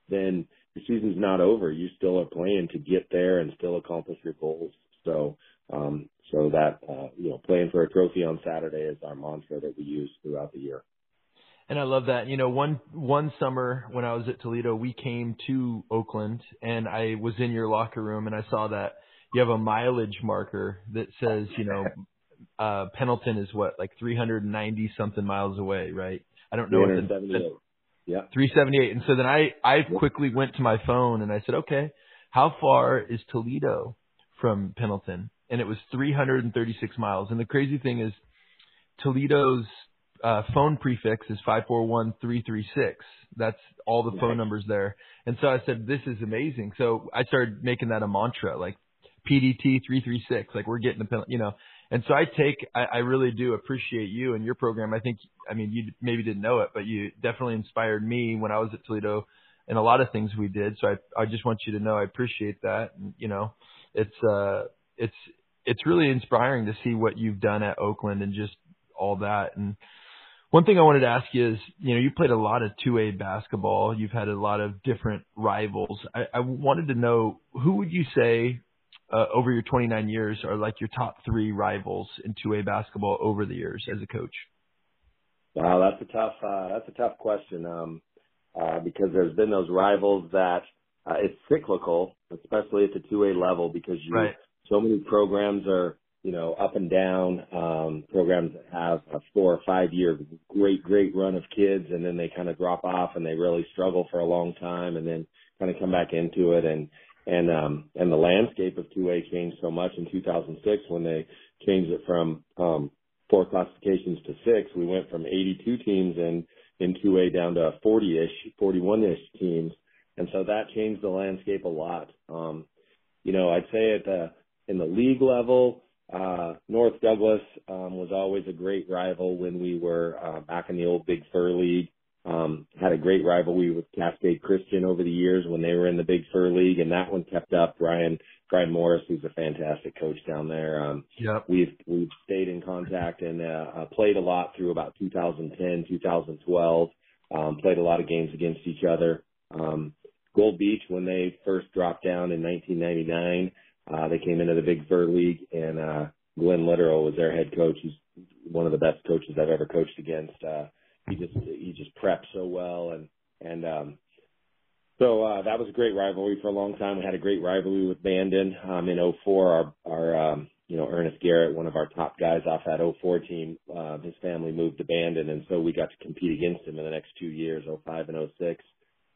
then your season's not over. You still are playing to get there and still accomplish your goals. So Um, so that uh, you know, playing for a trophy on Saturday is our mantra that we use throughout the year. And I love that. You know, one one summer when I was at Toledo, we came to Oakland, and I was in your locker room, and I saw that you have a mileage marker that says, you know, uh, Pendleton is what like 390 something miles away, right? I don't know what the yeah 378. And so then I I quickly went to my phone and I said, okay, how far is Toledo from Pendleton? And it was 336 miles. And the crazy thing is, Toledo's uh, phone prefix is 541336. That's all the phone numbers there. And so I said, this is amazing. So I started making that a mantra, like PDT 336, like we're getting the, you know, and so I take, I, I really do appreciate you and your program. I think, I mean, you maybe didn't know it, but you definitely inspired me when I was at Toledo and a lot of things we did. So I, I just want you to know I appreciate that. And, you know, it's, uh, it's, it's really inspiring to see what you've done at Oakland and just all that. And one thing I wanted to ask you is, you know, you played a lot of 2A basketball. You've had a lot of different rivals. I, I wanted to know who would you say uh, over your 29 years are like your top three rivals in 2A basketball over the years as a coach? Wow, that's a tough uh, that's a tough question um, uh, because there's been those rivals that uh, it's cyclical, especially at the 2A level because you right. so many programs are you know, up and down, um, programs that have a four or five year great, great run of kids and then they kind of drop off and they really struggle for a long time and then kind of come back into it. And, and, um, and the landscape of 2A changed so much in 2006 when they changed it from, um, four classifications to six. We went from 82 teams in, in 2A down to 40-ish, 41-ish teams. And so that changed the landscape a lot. Um, you know, I'd say at the, in the league level, uh, North Douglas um, was always a great rival when we were uh, back in the old Big Sur League. Um, had a great rivalry with Cascade Christian over the years when they were in the Big Sur League, and that one kept up. Brian Brian Morris, who's a fantastic coach down there. Um, yep. We've we've stayed in contact and uh, uh, played a lot through about 2010, 2012. Um, played a lot of games against each other. Um, Gold Beach, when they first dropped down in 1999, uh, they came into the Big Sur League, and uh, Glenn Litteral was their head coach. He's one of the best coaches I've ever coached against. Uh, he just he just prepped so well, and and um, so uh, that was a great rivalry for a long time. We had a great rivalry with Bandon um, in 04. Our our um, you know Ernest Garrett, one of our top guys off that 04 team, uh, his family moved to Bandon, and so we got to compete against him in the next two years, 05 and 06.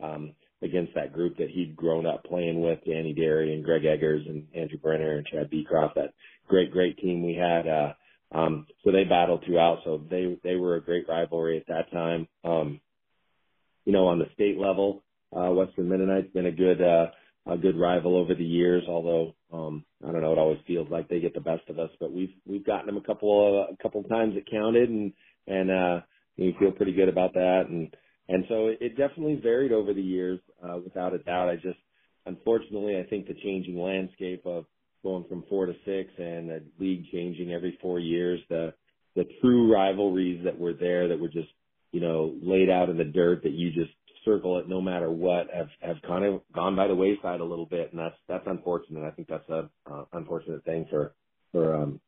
Um, against that group that he'd grown up playing with, Danny Derry and Greg Eggers and Andrew Brenner and Chad Beecroft, that great, great team we had. Uh, um, so they battled throughout. So they, they were a great rivalry at that time. Um, you know, on the state level, uh, Western Mennonite's been a good, uh, a good rival over the years, although, um, I don't know, it always feels like they get the best of us, but we've, we've gotten them a couple of, a couple times it counted and, and, uh, we feel pretty good about that. And, and so it, it definitely varied over the years, uh, without a doubt. I just, unfortunately, I think the changing landscape of going from four to six and the league changing every four years, the, the true rivalries that were there that were just, you know, laid out in the dirt that you just circle it no matter what have, have kind of gone by the wayside a little bit. And that's, that's unfortunate. I think that's a, uh, unfortunate thing for, for, um,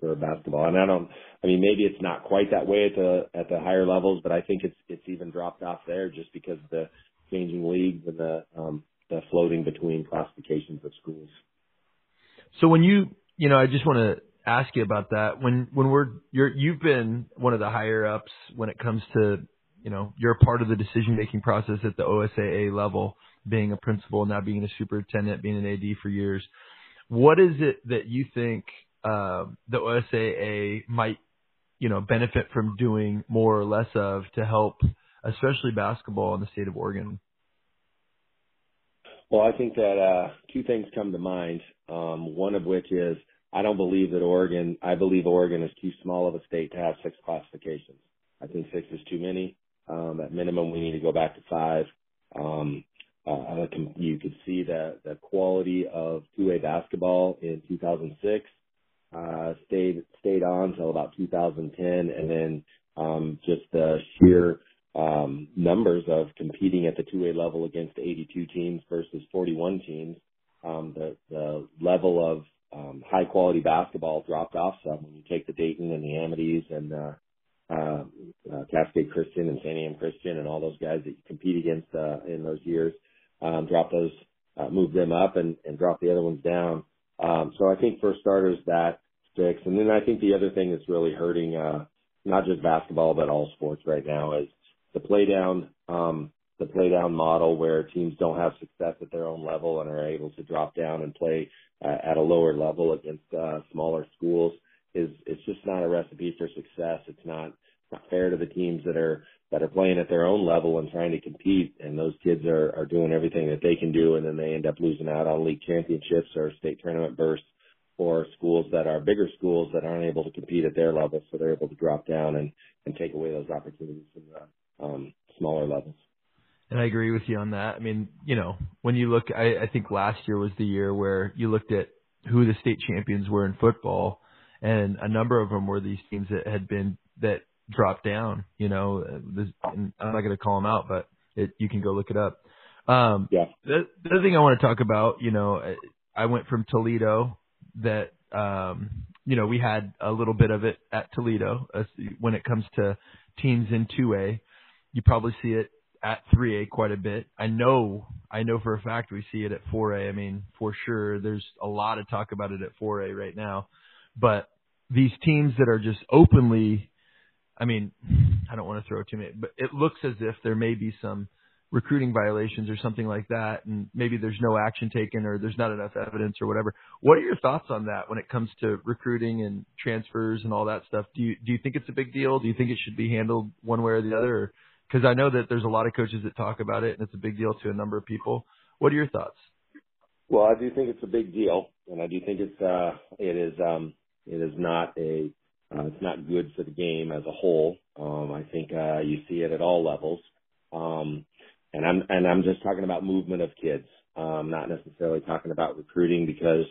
for basketball. And I don't, I mean, maybe it's not quite that way at the at the higher levels, but I think it's it's even dropped off there just because of the changing leagues and the um, the floating between classifications of schools. So when you, you know, I just want to ask you about that. When when we're you're you've been one of the higher ups when it comes to, you know, you're a part of the decision making process at the OSAA level, being a principal, and now being a superintendent, being an AD for years. What is it that you think uh, the OSAA might, you know, benefit from doing more or less of to help, especially basketball in the state of Oregon? Well, I think that uh, two things come to mind. Um, one of which is I don't believe that Oregon. I believe Oregon is too small of a state to have six classifications. I think six is too many. Um, at minimum, we need to go back to five. Um, uh, you could see the the quality of 2A basketball in 2006 uh, stayed stayed on until about 2010, and then um, just the sheer um, numbers of competing at the 2A level against 82 teams versus 41 teams, um, the the level of um, high quality basketball dropped off some when you take the Dayton and the Amities and uh, uh, uh, Cascade Christian and Santiam Christian and all those guys that you compete against uh, in those years. Um, drop those, uh, move them up and, and drop the other ones down. Um, so I think for starters that sticks. And then I think the other thing that's really hurting, uh, not just basketball, but all sports right now is the play down, um, the play down model where teams don't have success at their own level and are able to drop down and play uh, at a lower level against uh, smaller schools is it's just not a recipe for success. It's not not fair to the teams that are that are playing at their own level and trying to compete and those kids are are doing everything that they can do and then they end up losing out on league championships or state tournament bursts or schools that are bigger schools that aren't able to compete at their level so they're able to drop down and and take away those opportunities from the um smaller levels and I agree with you on that. I mean, you know, when you look, I, I think last year was the year where you looked at who the state champions were in football, and a number of them were these teams that had been that dropped down. You know, this, I'm not going to call them out, but it, you can go look it up. Um, yeah. The, the other thing I want to talk about, you know, I, I went from Toledo that, um, you know, we had a little bit of it at Toledo uh, when it comes to teams in 2A. You probably see it at 3A quite a bit. I know, I know for a fact we see it at 4A. I mean, for sure, there's a lot of talk about it at 4A right now. But these teams that are just openly, I mean, I don't want to throw too many, but it looks as if there may be some recruiting violations or something like that, and maybe there's no action taken or there's not enough evidence or whatever. What are your thoughts on that when it comes to recruiting and transfers and all that stuff? Do you do you think it's a big deal? Do you think it should be handled one way or the other? Or because I know that there's a lot of coaches that talk about it and it's a big deal to a number of people. What are your thoughts? Well, I do think it's a big deal, and I do think it's uh, it is um, it is not a uh, it's not good for the game as a whole. Um, I think uh, you see it at all levels, um, and I'm and I'm just talking about movement of kids, um, not necessarily talking about recruiting because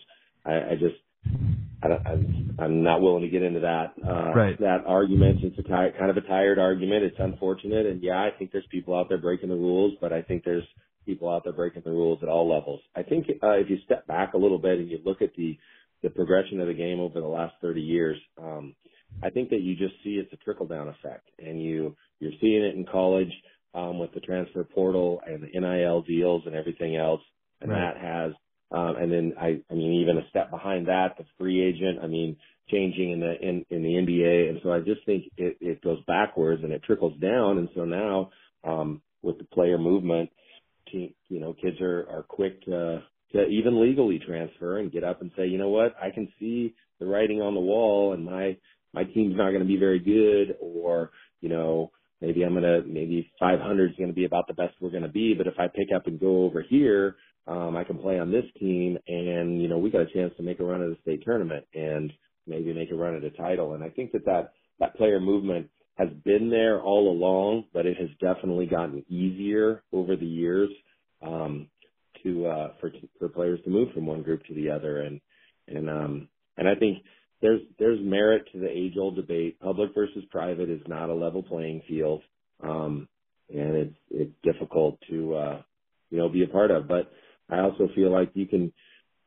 I, I just I don't, I'm, I'm not willing to get into that uh, right. that argument. It's a ti- kind of a tired argument. It's unfortunate, and yeah, I think there's people out there breaking the rules, but I think there's people out there breaking the rules at all levels. I think uh, if you step back a little bit and you look at the the progression of the game over the last 30 years, um, I think that you just see it's a trickle down effect, and you you're seeing it in college um, with the transfer portal and the NIL deals and everything else, and Right. that has um, and then I, I mean, even a step behind that, the free agent, I mean, changing in the, in, in the NBA. And so I just think it, it goes backwards and it trickles down. And so now, um, with the player movement, te- you know, kids are, are quick to, to even legally transfer and get up and say, you know what, I can see the writing on the wall and my, my team's not going to be very good or, you know, maybe I'm to, maybe 500 is going to be about the best we're going to be. But if I pick up and go over here, um, I can play on this team and, you know, we got a chance to make a run at the state tournament and maybe make a run at a title. And I think that that, that player movement has been there all along, but it has definitely gotten easier over the years, um, to, uh, for, for players to move from one group to the other. And, and, um, and I think there's, there's merit to the age old debate. Public versus private is not a level playing field. Um, and it's, it's difficult to, uh, you know, be a part of, but, I also feel like you can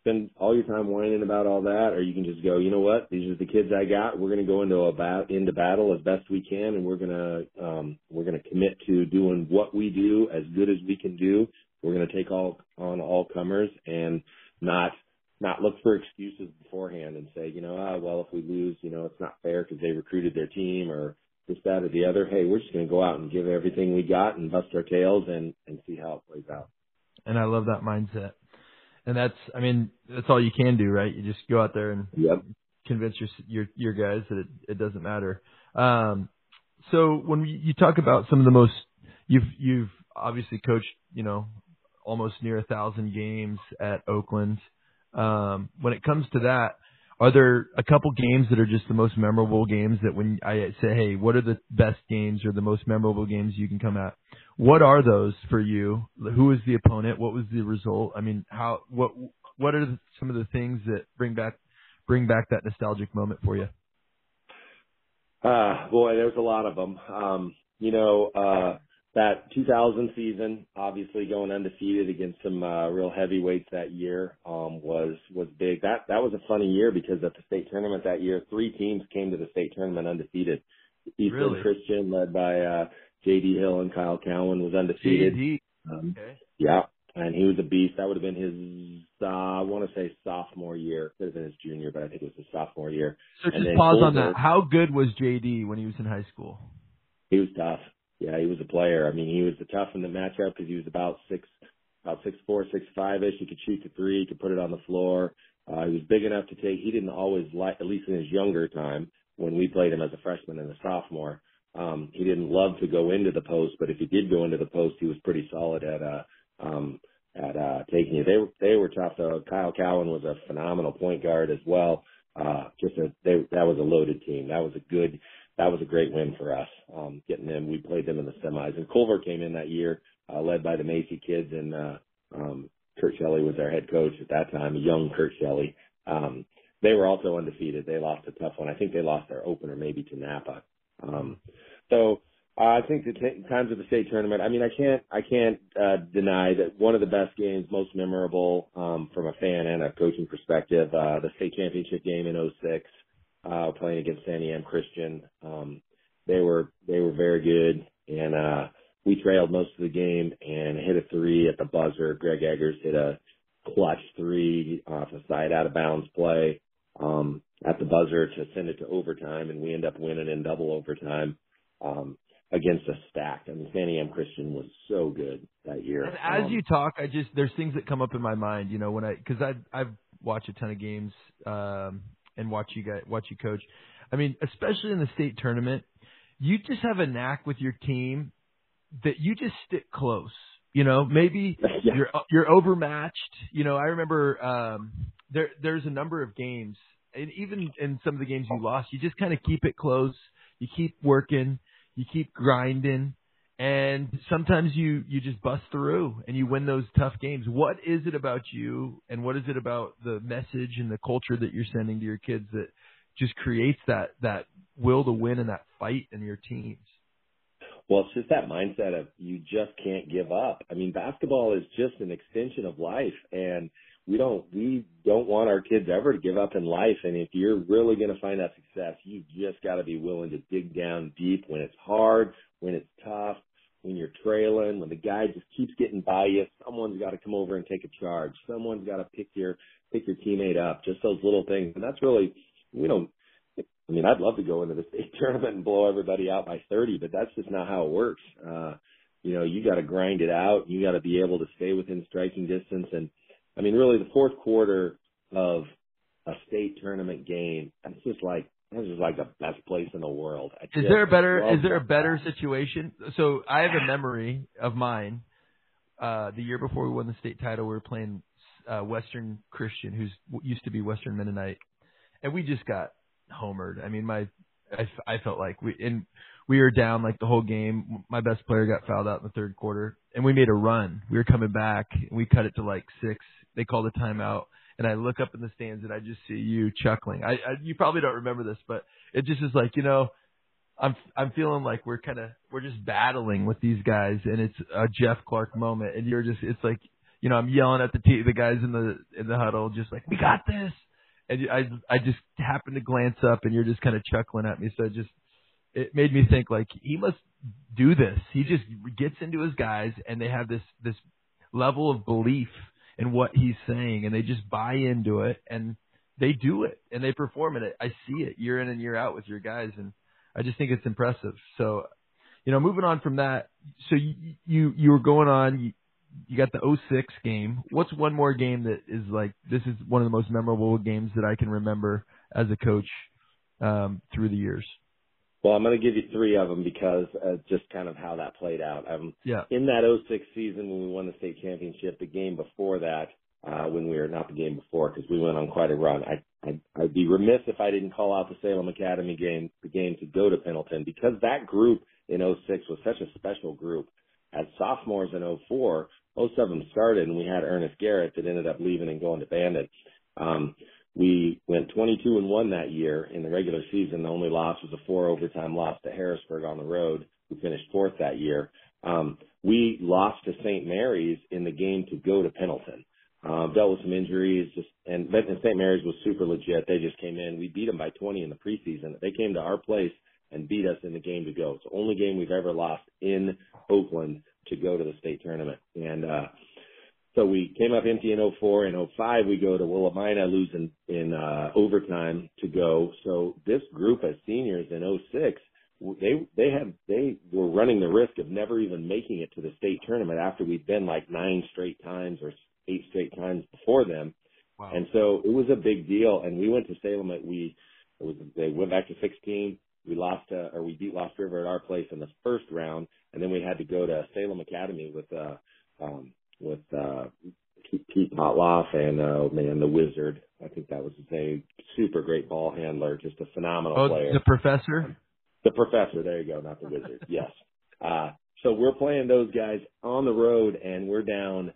spend all your time whining about all that, or you can just go, you know what, these are the kids I got. We're going to go into a bat into battle as best we can, and we're going to um, we're going to commit to doing what we do as good as we can do. We're going to take all on all comers and not not look for excuses beforehand and say, you know, ah, well, if we lose, you know, it's not fair because they recruited their team or this, that, or the other. Hey, we're just going to go out and give everything we got and bust our tails and and see how it plays out and I love that mindset. And that's, I mean, that's all you can do, right? You just go out there and yep. convince your your your guys that it, it doesn't matter. Um, so when you talk about some of the most, you've you've obviously coached, you know, almost near a thousand games at Oakland. Um, when it comes to that, are there a couple games that are just the most memorable games that when I say, hey, what are the best games or the most memorable games you can come at? What are those for you? Who was the opponent? What was the result? I mean, how what what are some of the things that bring back bring back that nostalgic moment for you? Uh, boy, there's a lot of them. Um, you know, uh, that 2000 season, obviously going undefeated against some uh, real heavyweights that year, um, was was big. That that was a funny year because at the state tournament that year, three teams came to the state tournament undefeated. Eastern Really? Christian, led by uh, J.D. Hill and Kyle Cowan, was undefeated. JD. Um, Okay. yeah, and he was a beast. That would have been his, uh, I want to say sophomore year. Could have been his junior, but I think it was his sophomore year. So And just pause on that. How good was JD when he was in high school? He was tough. Yeah, he was a player. I mean, he was the tough in the matchup because he was about six, about six four, six five ish. He could shoot the three, he could put it on the floor. Uh, he was big enough to take. He didn't always like, at least in his younger time, when we played him as a freshman and a sophomore. Um, he didn't love to go into the post, but if he did go into the post, he was pretty solid at uh, um, at uh, taking it. They were they were tough though. Kyle Cowan was a phenomenal point guard as well. Uh, just a they that was a loaded team. That was a good that was a great win for us. Um, getting them, we played them in the semis, and Culver came in that year, uh, led by the Macy kids, and uh, um, Kurt Shelley was our head coach at that time, young Kurt Shelley. Um, they were also undefeated. They lost a tough one. I think they lost their opener maybe to Knappa. Um, so uh, I think the t- times of the state tournament. I mean, I can't I can't uh, deny that one of the best games, most memorable um, from a fan and a coaching perspective, uh, the state championship game in '06, uh, playing against Santiam Christian. Um, they were they were very good, and uh, we trailed most of the game and hit a three at the buzzer. Greg Eggers hit a clutch three off a side out of bounds play um, at the buzzer to send it to overtime, and we end up winning in double overtime um, against a stack. I mean, Santiam Christian was so good that year. And as Um, you talk, I just there's things that come up in my mind. You know, when I because I I've watched a ton of games um, and watch you guys watch you coach. I mean, especially in the state tournament, you just have a knack with your team that you just stick close. You know, maybe yeah. you're you're overmatched. You know, I remember um, there there's a number of games, and even in some of the games you lost, you just kind of keep it close. You keep working, you keep grinding, and sometimes you you just bust through and you win those tough games. What is it about you, and what is it about the message and the culture that you're sending to your kids that just creates that that will to win and that fight in your teams? Well, it's just that mindset of you just can't give up. I mean, basketball is just an extension of life and we don't, we don't want our kids ever to give up in life. And if you're really going to find that success, you just got to be willing to dig down deep when it's hard, when it's tough, when you're trailing, when the guy just keeps getting by you. Someone's got to come over and take a charge. Someone's got to pick your, pick your teammate up. Just those little things. And that's really, we don't, I mean, I'd love to go into the state tournament and blow everybody out by 30, but that's just not how it works. Uh, you know, you got to grind it out. You got to be able to stay within striking distance. And I mean, really the fourth quarter of a state tournament game, that's just like, that's just like the best place in the world. I Is there a better is there a better situation? So I have a memory of mine. Uh, the year before we won the state title, we were playing uh, Western Christian, who's used to be Western Mennonite, and we just got homered. I mean, my I, I felt like we and we were down like the whole game. My best player got fouled out in the third quarter, and we made a run. We were coming back, and we cut it to like six. They called a timeout, and I look up in the stands, and I just see you chuckling. I, I you probably don't remember this, but it just is like you know. I'm I'm feeling like we're kind of we're just battling with these guys, and it's a Jeff Clark moment, and you're just it's like you know I'm yelling at the t- the guys in the in the huddle, just like we got this, and I I just happened to glance up, and you're just kind of chuckling at me, so just it made me think like he must do this. He just gets into his guys, and they have this this level of belief in what he's saying, and they just buy into it, and they do it, and they perform it. I see it year in and year out with your guys, and I just think it's impressive. So, you know, moving on from that, so you you you were going on. You, you got the 06 game. What's one more game that is like this is one of the most memorable games that I can remember as a coach um, through the years? Well, I'm going to give you three of them because uh, just kind of how that played out. Um, Yeah. in that 06 season when we won the state championship, the game before that, uh, when we were not the game before because we went on quite a run. I, I, I'd be remiss if I didn't call out the Salem Academy game, the game to go to Pendleton because that group in 06 was such a special group. As sophomores in 04, most of them started and we had Ernest Garrett that ended up leaving and going to Bandon. Um, we went 22 and 1 that year in the regular season. The only loss was a four overtime loss to Harrisburg on the road, who finished fourth that year. Um, we lost to St. Mary's in the game to go to Pendleton. Um, dealt with some injuries, just and, and St. Mary's was super legit. They just came in. We beat them by 20 in the preseason. They came to our place and beat us in the game to go. It's the only game we've ever lost in Oakland to go to the state tournament. And uh, so we came up empty in 04. and 05, we go to Willamina, losing in uh, overtime to go. So this group of seniors in 06 they they had they were running the risk of never even making it to the state tournament after we'd been like nine straight times or eight straight times before them. Wow. And so it was a big deal. And we went to Salem at we it was they went back to 16. We lost uh, or we beat Lost River at our place in the first round, and then we had to go to Salem Academy with uh um with uh Pete Potloff and uh man the Wizard. I think that was his name. Super great ball handler, just a phenomenal oh, player. The professor. The professor, there you go, not the wizard. yes. Uh, so we're playing those guys on the road and we're down,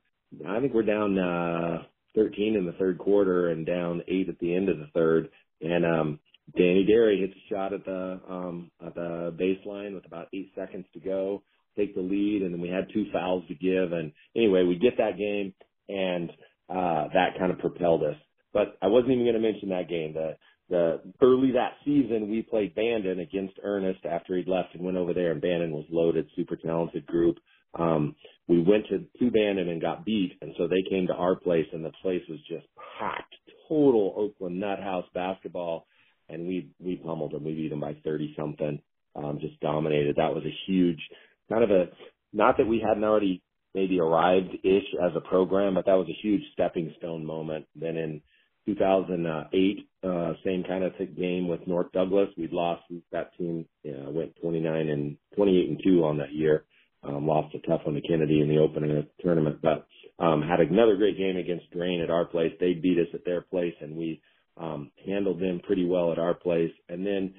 I think we're down, uh, 13 in the third quarter and down eight at the end of the third. And, um, Danny Derry hits a shot at the, um, at the baseline with about eight seconds to go, take the lead. And then we had two fouls to give. And anyway, we get that game and, uh, that kind of propelled us. But I wasn't even going to mention that game. The, the early that season we played Bandon against Ernest after he'd left and went over there and Bandon was loaded, super talented group. Um, we went to, to Bandon and got beat and so they came to our place and the place was just packed, total Oakland nut house basketball and we, we pummeled them. We beat them by 30 something, um, just dominated. That was a huge kind of a, not that we hadn't already maybe arrived ish as a program, but that was a huge stepping stone moment. Then in 2008, uh, same kind of game with North Douglas. We'd lost that team, know, went 29 and 28 and 2 on that year. Um, lost a tough one to Kennedy in the opening of the tournament, but, um, had another great game against Drain at our place. They beat us at their place and we, um, handled them pretty well at our place. And then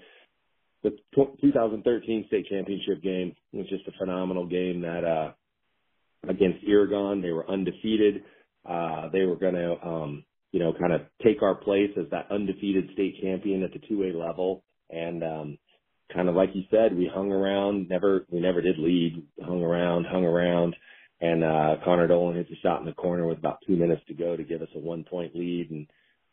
the 2013 state championship game was just a phenomenal game that, uh, against Irrigon, they were undefeated. Uh, they were going to, um, you know, kind of take our place as that undefeated state champion at the 2A level. And, um, kind of like you said, we hung around, never, we never did lead, hung around, hung around. And, uh, Connor Dolan hits a shot in the corner with about two minutes to go to give us a one point lead. And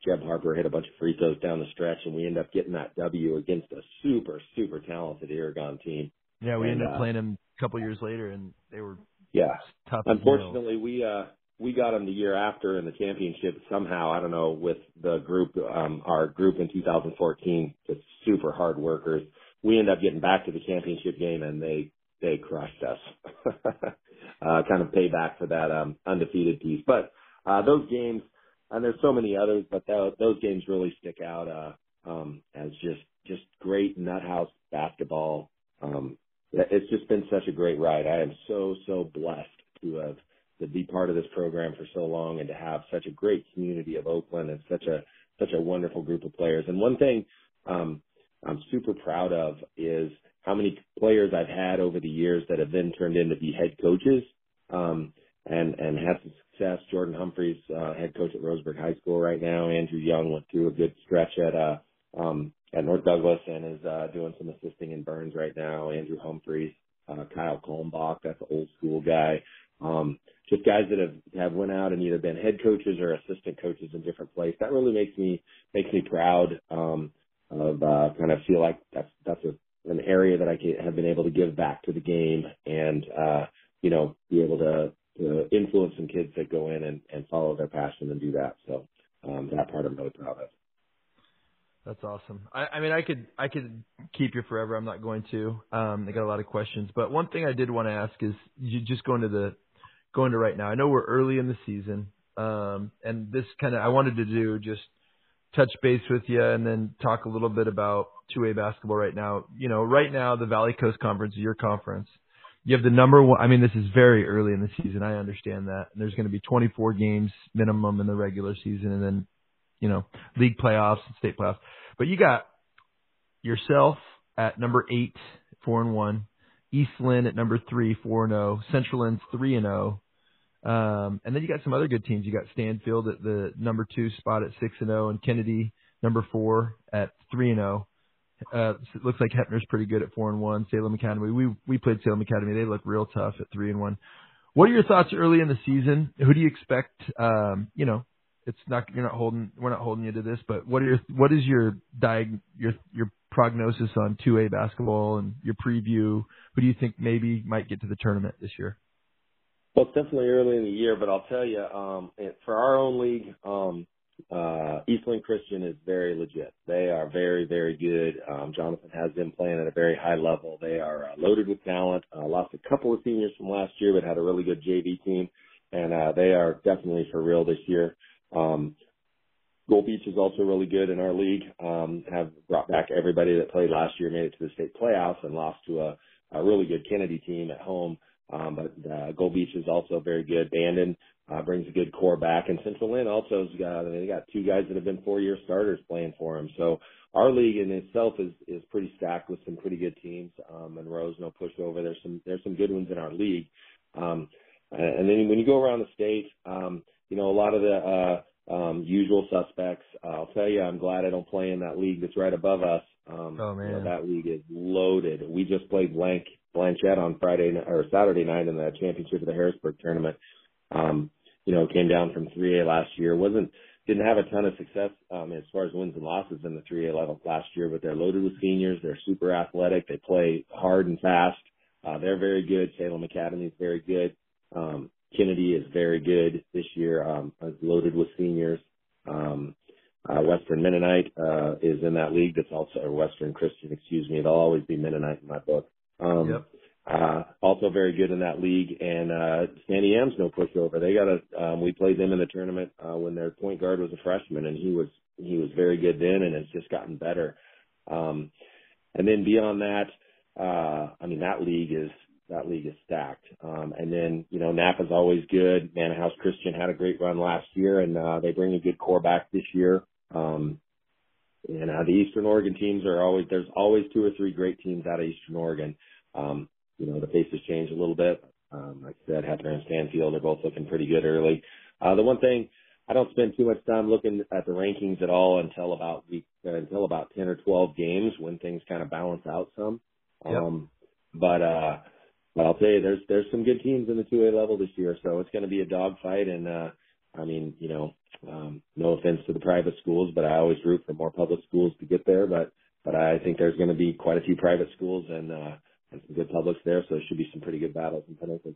Jeb Harper hit a bunch of free throws down the stretch and we end up getting that W against a super, super talented Irrigon team. Yeah, we and, ended up uh, playing them a couple years later and they were yeah. tough. Unfortunately, we, uh, we got them the year after in the championship somehow. I don't know with the group, um, our group in 2014, just super hard workers. We end up getting back to the championship game and they they crushed us. uh, kind of payback for that um, undefeated piece. But uh, those games, and there's so many others, but th- those games really stick out uh, um, as just just great nut house basketball. Um, it's just been such a great ride. I am so so blessed to have to be part of this program for so long and to have such a great community of Oakland and such a such a wonderful group of players. And one thing um, I'm super proud of is how many players I've had over the years that have then turned into be head coaches um, and and had success. Jordan Humphreys, uh, head coach at Roseburg High School right now. Andrew Young went through a good stretch at uh, um, at North Douglas and is uh, doing some assisting in Burns right now. Andrew Humphreys, uh, Kyle Kolmbach, that's an old school guy. Um, just guys that have have went out and either been head coaches or assistant coaches in different places. That really makes me makes me proud um, of uh, kind of feel like that's that's a, an area that I can, have been able to give back to the game and uh, you know be able to, to influence some kids that go in and, and follow their passion and do that. So um, that part I'm really proud of. That's awesome. I, I mean, I could I could keep you forever. I'm not going to. Um, I got a lot of questions, but one thing I did want to ask is, you just going to the going to right now. I know we're early in the season, um, and this kind of I wanted to do just touch base with you and then talk a little bit about 2A basketball right now. You know, right now the Valley Coast Conference your conference. You have the number one. I mean, this is very early in the season. I understand that. And there's going to be 24 games minimum in the regular season, and then you know league playoffs and state playoffs. But you got yourself at number eight, four and one. East Linn at number three, four and zero. Central Linn's three and zero. Um, and then you got some other good teams. You got Stanfield at the number two spot at six and zero, and Kennedy number four at three and zero. Uh, it looks like Heppner's pretty good at four and one. Salem Academy. We we played Salem Academy. They look real tough at three and one. What are your thoughts early in the season? Who do you expect? Um, you know, it's not you're not holding we're not holding you to this, but what are your what is your diag your your prognosis on two A basketball and your preview? Who do you think maybe might get to the tournament this year? Well, it's definitely early in the year, but I'll tell you, um, for our own league, um, uh, East Linn Christian is very legit. They are very, very good. Um, Jonathan has them playing at a very high level. They are uh, loaded with talent. Uh, lost a couple of seniors from last year, but had a really good JV team, and uh, they are definitely for real this year. Um, Gold Beach is also really good in our league. Um, have brought back everybody that played last year, made it to the state playoffs, and lost to a, a really good Kennedy team at home. Um, but uh, Gold Beach is also very good. Bandon uh, brings a good core back, and Central Linn also has got they got two guys that have been four year starters playing for them. So our league in itself is is pretty stacked with some pretty good teams. Um, Monroe's no pushover. There's some there's some good ones in our league. Um, and then when you go around the state, um, you know a lot of the uh, um, usual suspects. Uh, I'll tell you, I'm glad I don't play in that league that's right above us. Um, oh man, you know, that league is loaded. We just played Blank Blanchet on Friday or Saturday night in the championship of the Harrisburg tournament. Um, you know, came down from 3A last year. wasn't didn't have a ton of success um, as far as wins and losses in the 3A level last year, but they're loaded with seniors. They're super athletic. They play hard and fast. Uh, they're very good. Salem Academy is very good. Um, Kennedy is very good this year. Um, is loaded with seniors. Um, uh, Western Mennonite uh, is in that league. That's also or Western Christian. Excuse me. It'll always be Mennonite in my book. Um, yep. Uh, also very good in that league. And uh, Santiam's no pushover. They got a. Um, we played them in the tournament uh, when their point guard was a freshman, and he was he was very good then, and has just gotten better. Um, and then beyond that, uh, I mean that league is that league is stacked. Um, and then, you know, Knappa's always good. House Christian had a great run last year and, uh, they bring a good core back this year. Um, and, uh, the Eastern Oregon teams are always, there's always two or three great teams out of Eastern Oregon. Um, you know, the faces change a little bit. Um, like I said, Heppner and Stanfield are both looking pretty good early. Uh, the one thing, I don't spend too much time looking at the rankings at all until about week, uh, until about 10 or 12 games when things kind of balance out some. Yep. Um, but, uh, but I'll tell you, there's there's some good teams in the 2A level this year, so it's going to be a dogfight. And uh, I mean, you know, um, no offense to the private schools, but I always root for more public schools to get there. But but I think there's going to be quite a few private schools and uh, good publics there, so it should be some pretty good battles in Pendleton.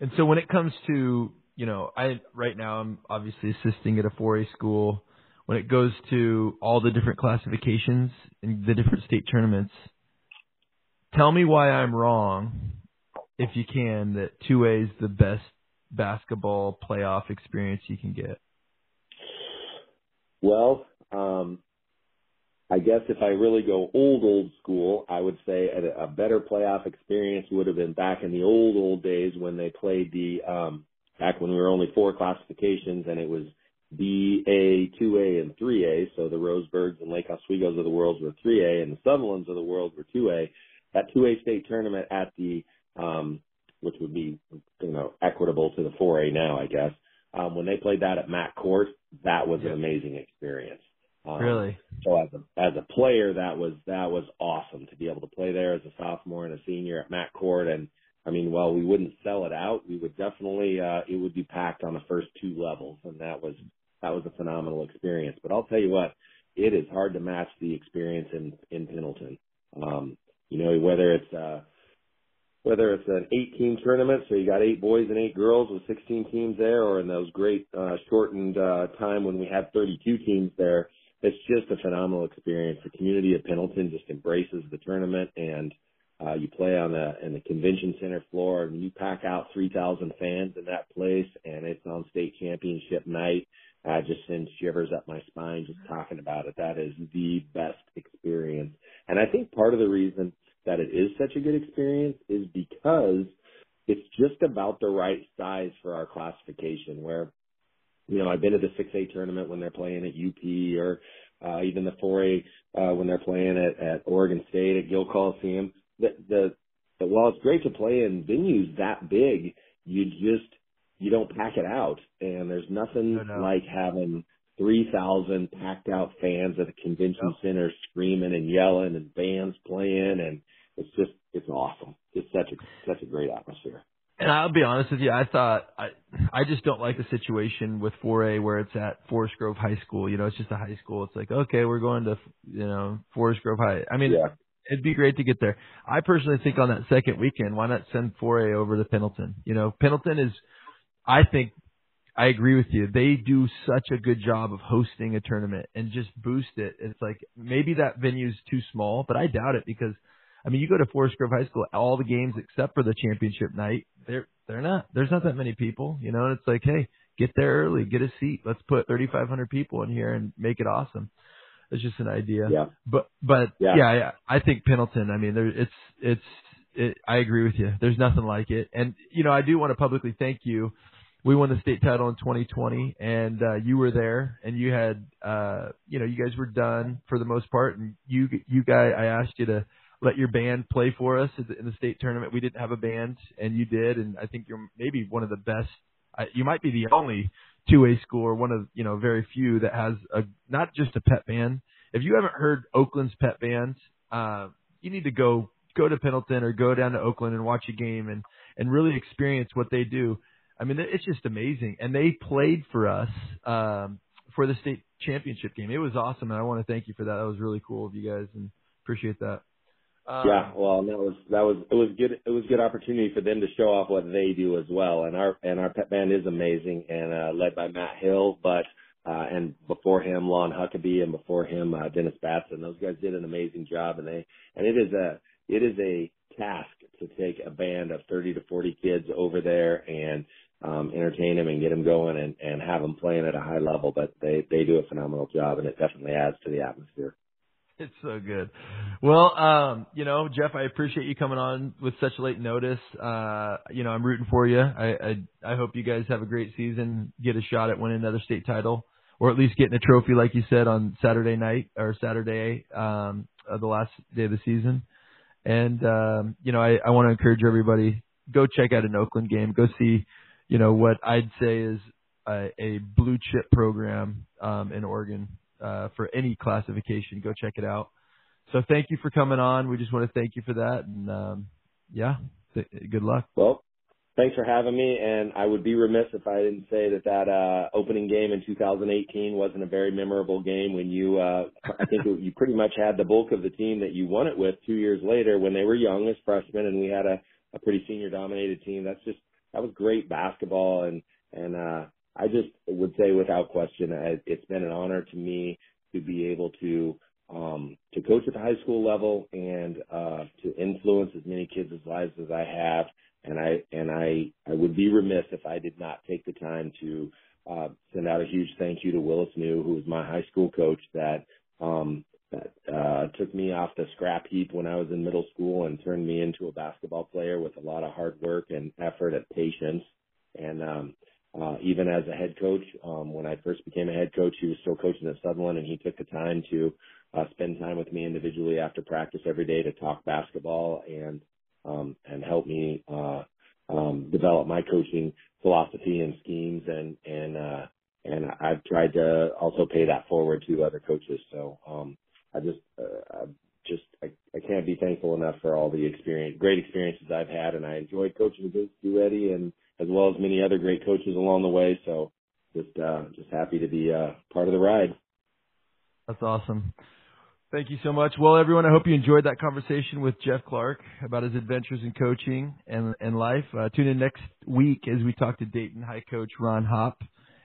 And so when it comes to you know, I right now I'm obviously assisting at a 4A school. When it goes to all the different classifications and the different state tournaments, tell me why I'm wrong, if you can, that 2A is the best basketball playoff experience you can get. Well, um, I guess if I really go old, old school, I would say a, a better playoff experience would have been back in the old, old days when they played the, um, back when we were only four classifications and it was B, A, 2A, and 3A. So the Roseburgs and Lake Oswego's of the world were 3A and the Sutherlins of the world were 2A that 2A state tournament at the, um, which would be, you know, equitable to the 4A now, I guess. Um, when they played that at Mac Court, that was an amazing experience. Um, really? So as a, as a player, that was, that was awesome to be able to play there as a sophomore and a senior at Mac Court. And I mean, while we wouldn't sell it out, we would definitely, uh, it would be packed on the first two levels. And that was, that was a phenomenal experience. But I'll tell you what, it is hard to match the experience in, in Pendleton. Um, you know, whether it's uh whether it's an eight team tournament, so you got eight boys and eight girls with 16 teams there, or in those great uh, shortened uh, time when we had 32 teams there, it's just a phenomenal experience. The community of Pendleton just embraces the tournament, and uh, you play on the in the convention center floor, and you pack out 3,000 fans in that place, and it's on state championship night. I just send shivers up my spine just talking about it. That is the best experience. And I think part of the reason that it is such a good experience is because it's just about the right size for our classification where, you know, I've been to the 6A tournament when they're playing at UP or, uh, even the 4A, uh, when they're playing at, at Oregon State at Gill Coliseum. The, the, the, while it's great to play in venues that big, you just, you don't pack it out. And there's nothing no, no. like having 3,000 packed out fans at the convention center screaming and yelling and bands playing and it's just, it's awesome. It's such a, such a great atmosphere. And I'll be honest with you, I thought I I just don't like the situation with 4A where it's at Forest Grove High School. You know, it's just a high school. It's like, okay, we're going to you know Forest Grove High. I mean, Yeah. it'd be great to get there. I personally think on that second weekend, why not send 4A over to Pendleton? You know, Pendleton is, I think, I agree with you. They do such a good job of hosting a tournament and just boost it. It's like maybe that venue's too small, but I doubt it because, I mean, you go to Forest Grove High School, all the games except for the championship night, they're they're not. There's not that many people, you know. And it's like, hey, get there early, get a seat. Let's put 3,500 people in here and make it awesome. It's just an idea. Yeah. But but Yeah. yeah, I, I think Pendleton. I mean, there it's it's. It, I agree with you. There's nothing like it, and you know, I do want to publicly thank you. We won the state title in 2020, and uh, you were there, and you had, uh, you know, you guys were done for the most part, and you you guys, I asked you to let your band play for us in the- state tournament. We didn't have a band, and you did, and I think you're maybe one of the best. You might be the only two A school or one of you know very few that has a not just a pet band. If you haven't heard Oakland's pet band, uh, you need to go go to Pendleton or go down to Oakland and watch a game and and really experience what they do. I mean, it's just amazing. And they played for us um, for the state championship game. It was awesome, and I want to thank you for that. That was really cool of you guys, and appreciate that. Um, Yeah, well, that was that was it was good. It was good opportunity for them to show off what they do as well. And our and our pet band is amazing and uh, led by Matt Hill, but uh, and before him Lon Huckabee, and before him uh, Dennis Batson. Those guys did an amazing job, and they and it is a it is a task to take a band of 30 to 40 kids over there and um, entertain them and get them going and, and have them playing at a high level. But they they do a phenomenal job, and it definitely adds to the atmosphere. It's so good. Well, um, you know, Jeff, I appreciate you coming on with such late notice. Uh, you know, I'm rooting for you. I, I I hope you guys have a great season, get a shot at winning another state title, or at least getting a trophy, like you said, on Saturday night or Saturday, um, the last day of the season. And um, you know, I, I want to encourage everybody go check out an Oakland game. Go see, you know, what I'd say is a, a blue chip program um, in Oregon uh, for any classification. Go check it out. So thank you for coming on. We just want to thank you for that, and um, yeah, th- good luck. Well, thanks for having me. And I would be remiss if I didn't say that that uh, opening game in 2018 wasn't a very memorable game. When you, uh, I think you pretty much had the bulk of the team that you won it with two years later when they were young as freshmen, and we had a, a pretty senior dominated team. That's just that was great basketball, and and uh, I just would say without question, I- it's been an honor to me to be able to um, to coach at the high school level and uh, to influence as many kids' lives as I have. And I and I I would be remiss if I did not take the time to uh, send out a huge thank you to Willis New, who was my high school coach that um, that uh, took me off the scrap heap when I was in middle school and turned me into a basketball player with a lot of hard work and effort and patience. And um, uh, even as a head coach, um, when I first became a head coach, he was still coaching at Sutherlin, and he took the time to uh, spend time with me individually after practice every day to talk basketball and um, and help me uh, um, develop my coaching philosophy and schemes and and uh, and I've tried to also pay that forward to other coaches. So um, I just uh, I just I, I can't be thankful enough for all the experience, great experiences I've had, and I enjoyed coaching against Duetti and as well as many other great coaches along the way. So just uh, just happy to be uh, part of the ride. That's awesome. Thank you so much. Well, everyone, I hope you enjoyed that conversation with Jeff Clark about his adventures in coaching and, and life. Uh, tune in next week as we talk to Dayton High Coach Ron Hop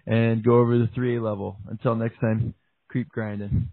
and go over the 3A level. Until next time, keep grinding.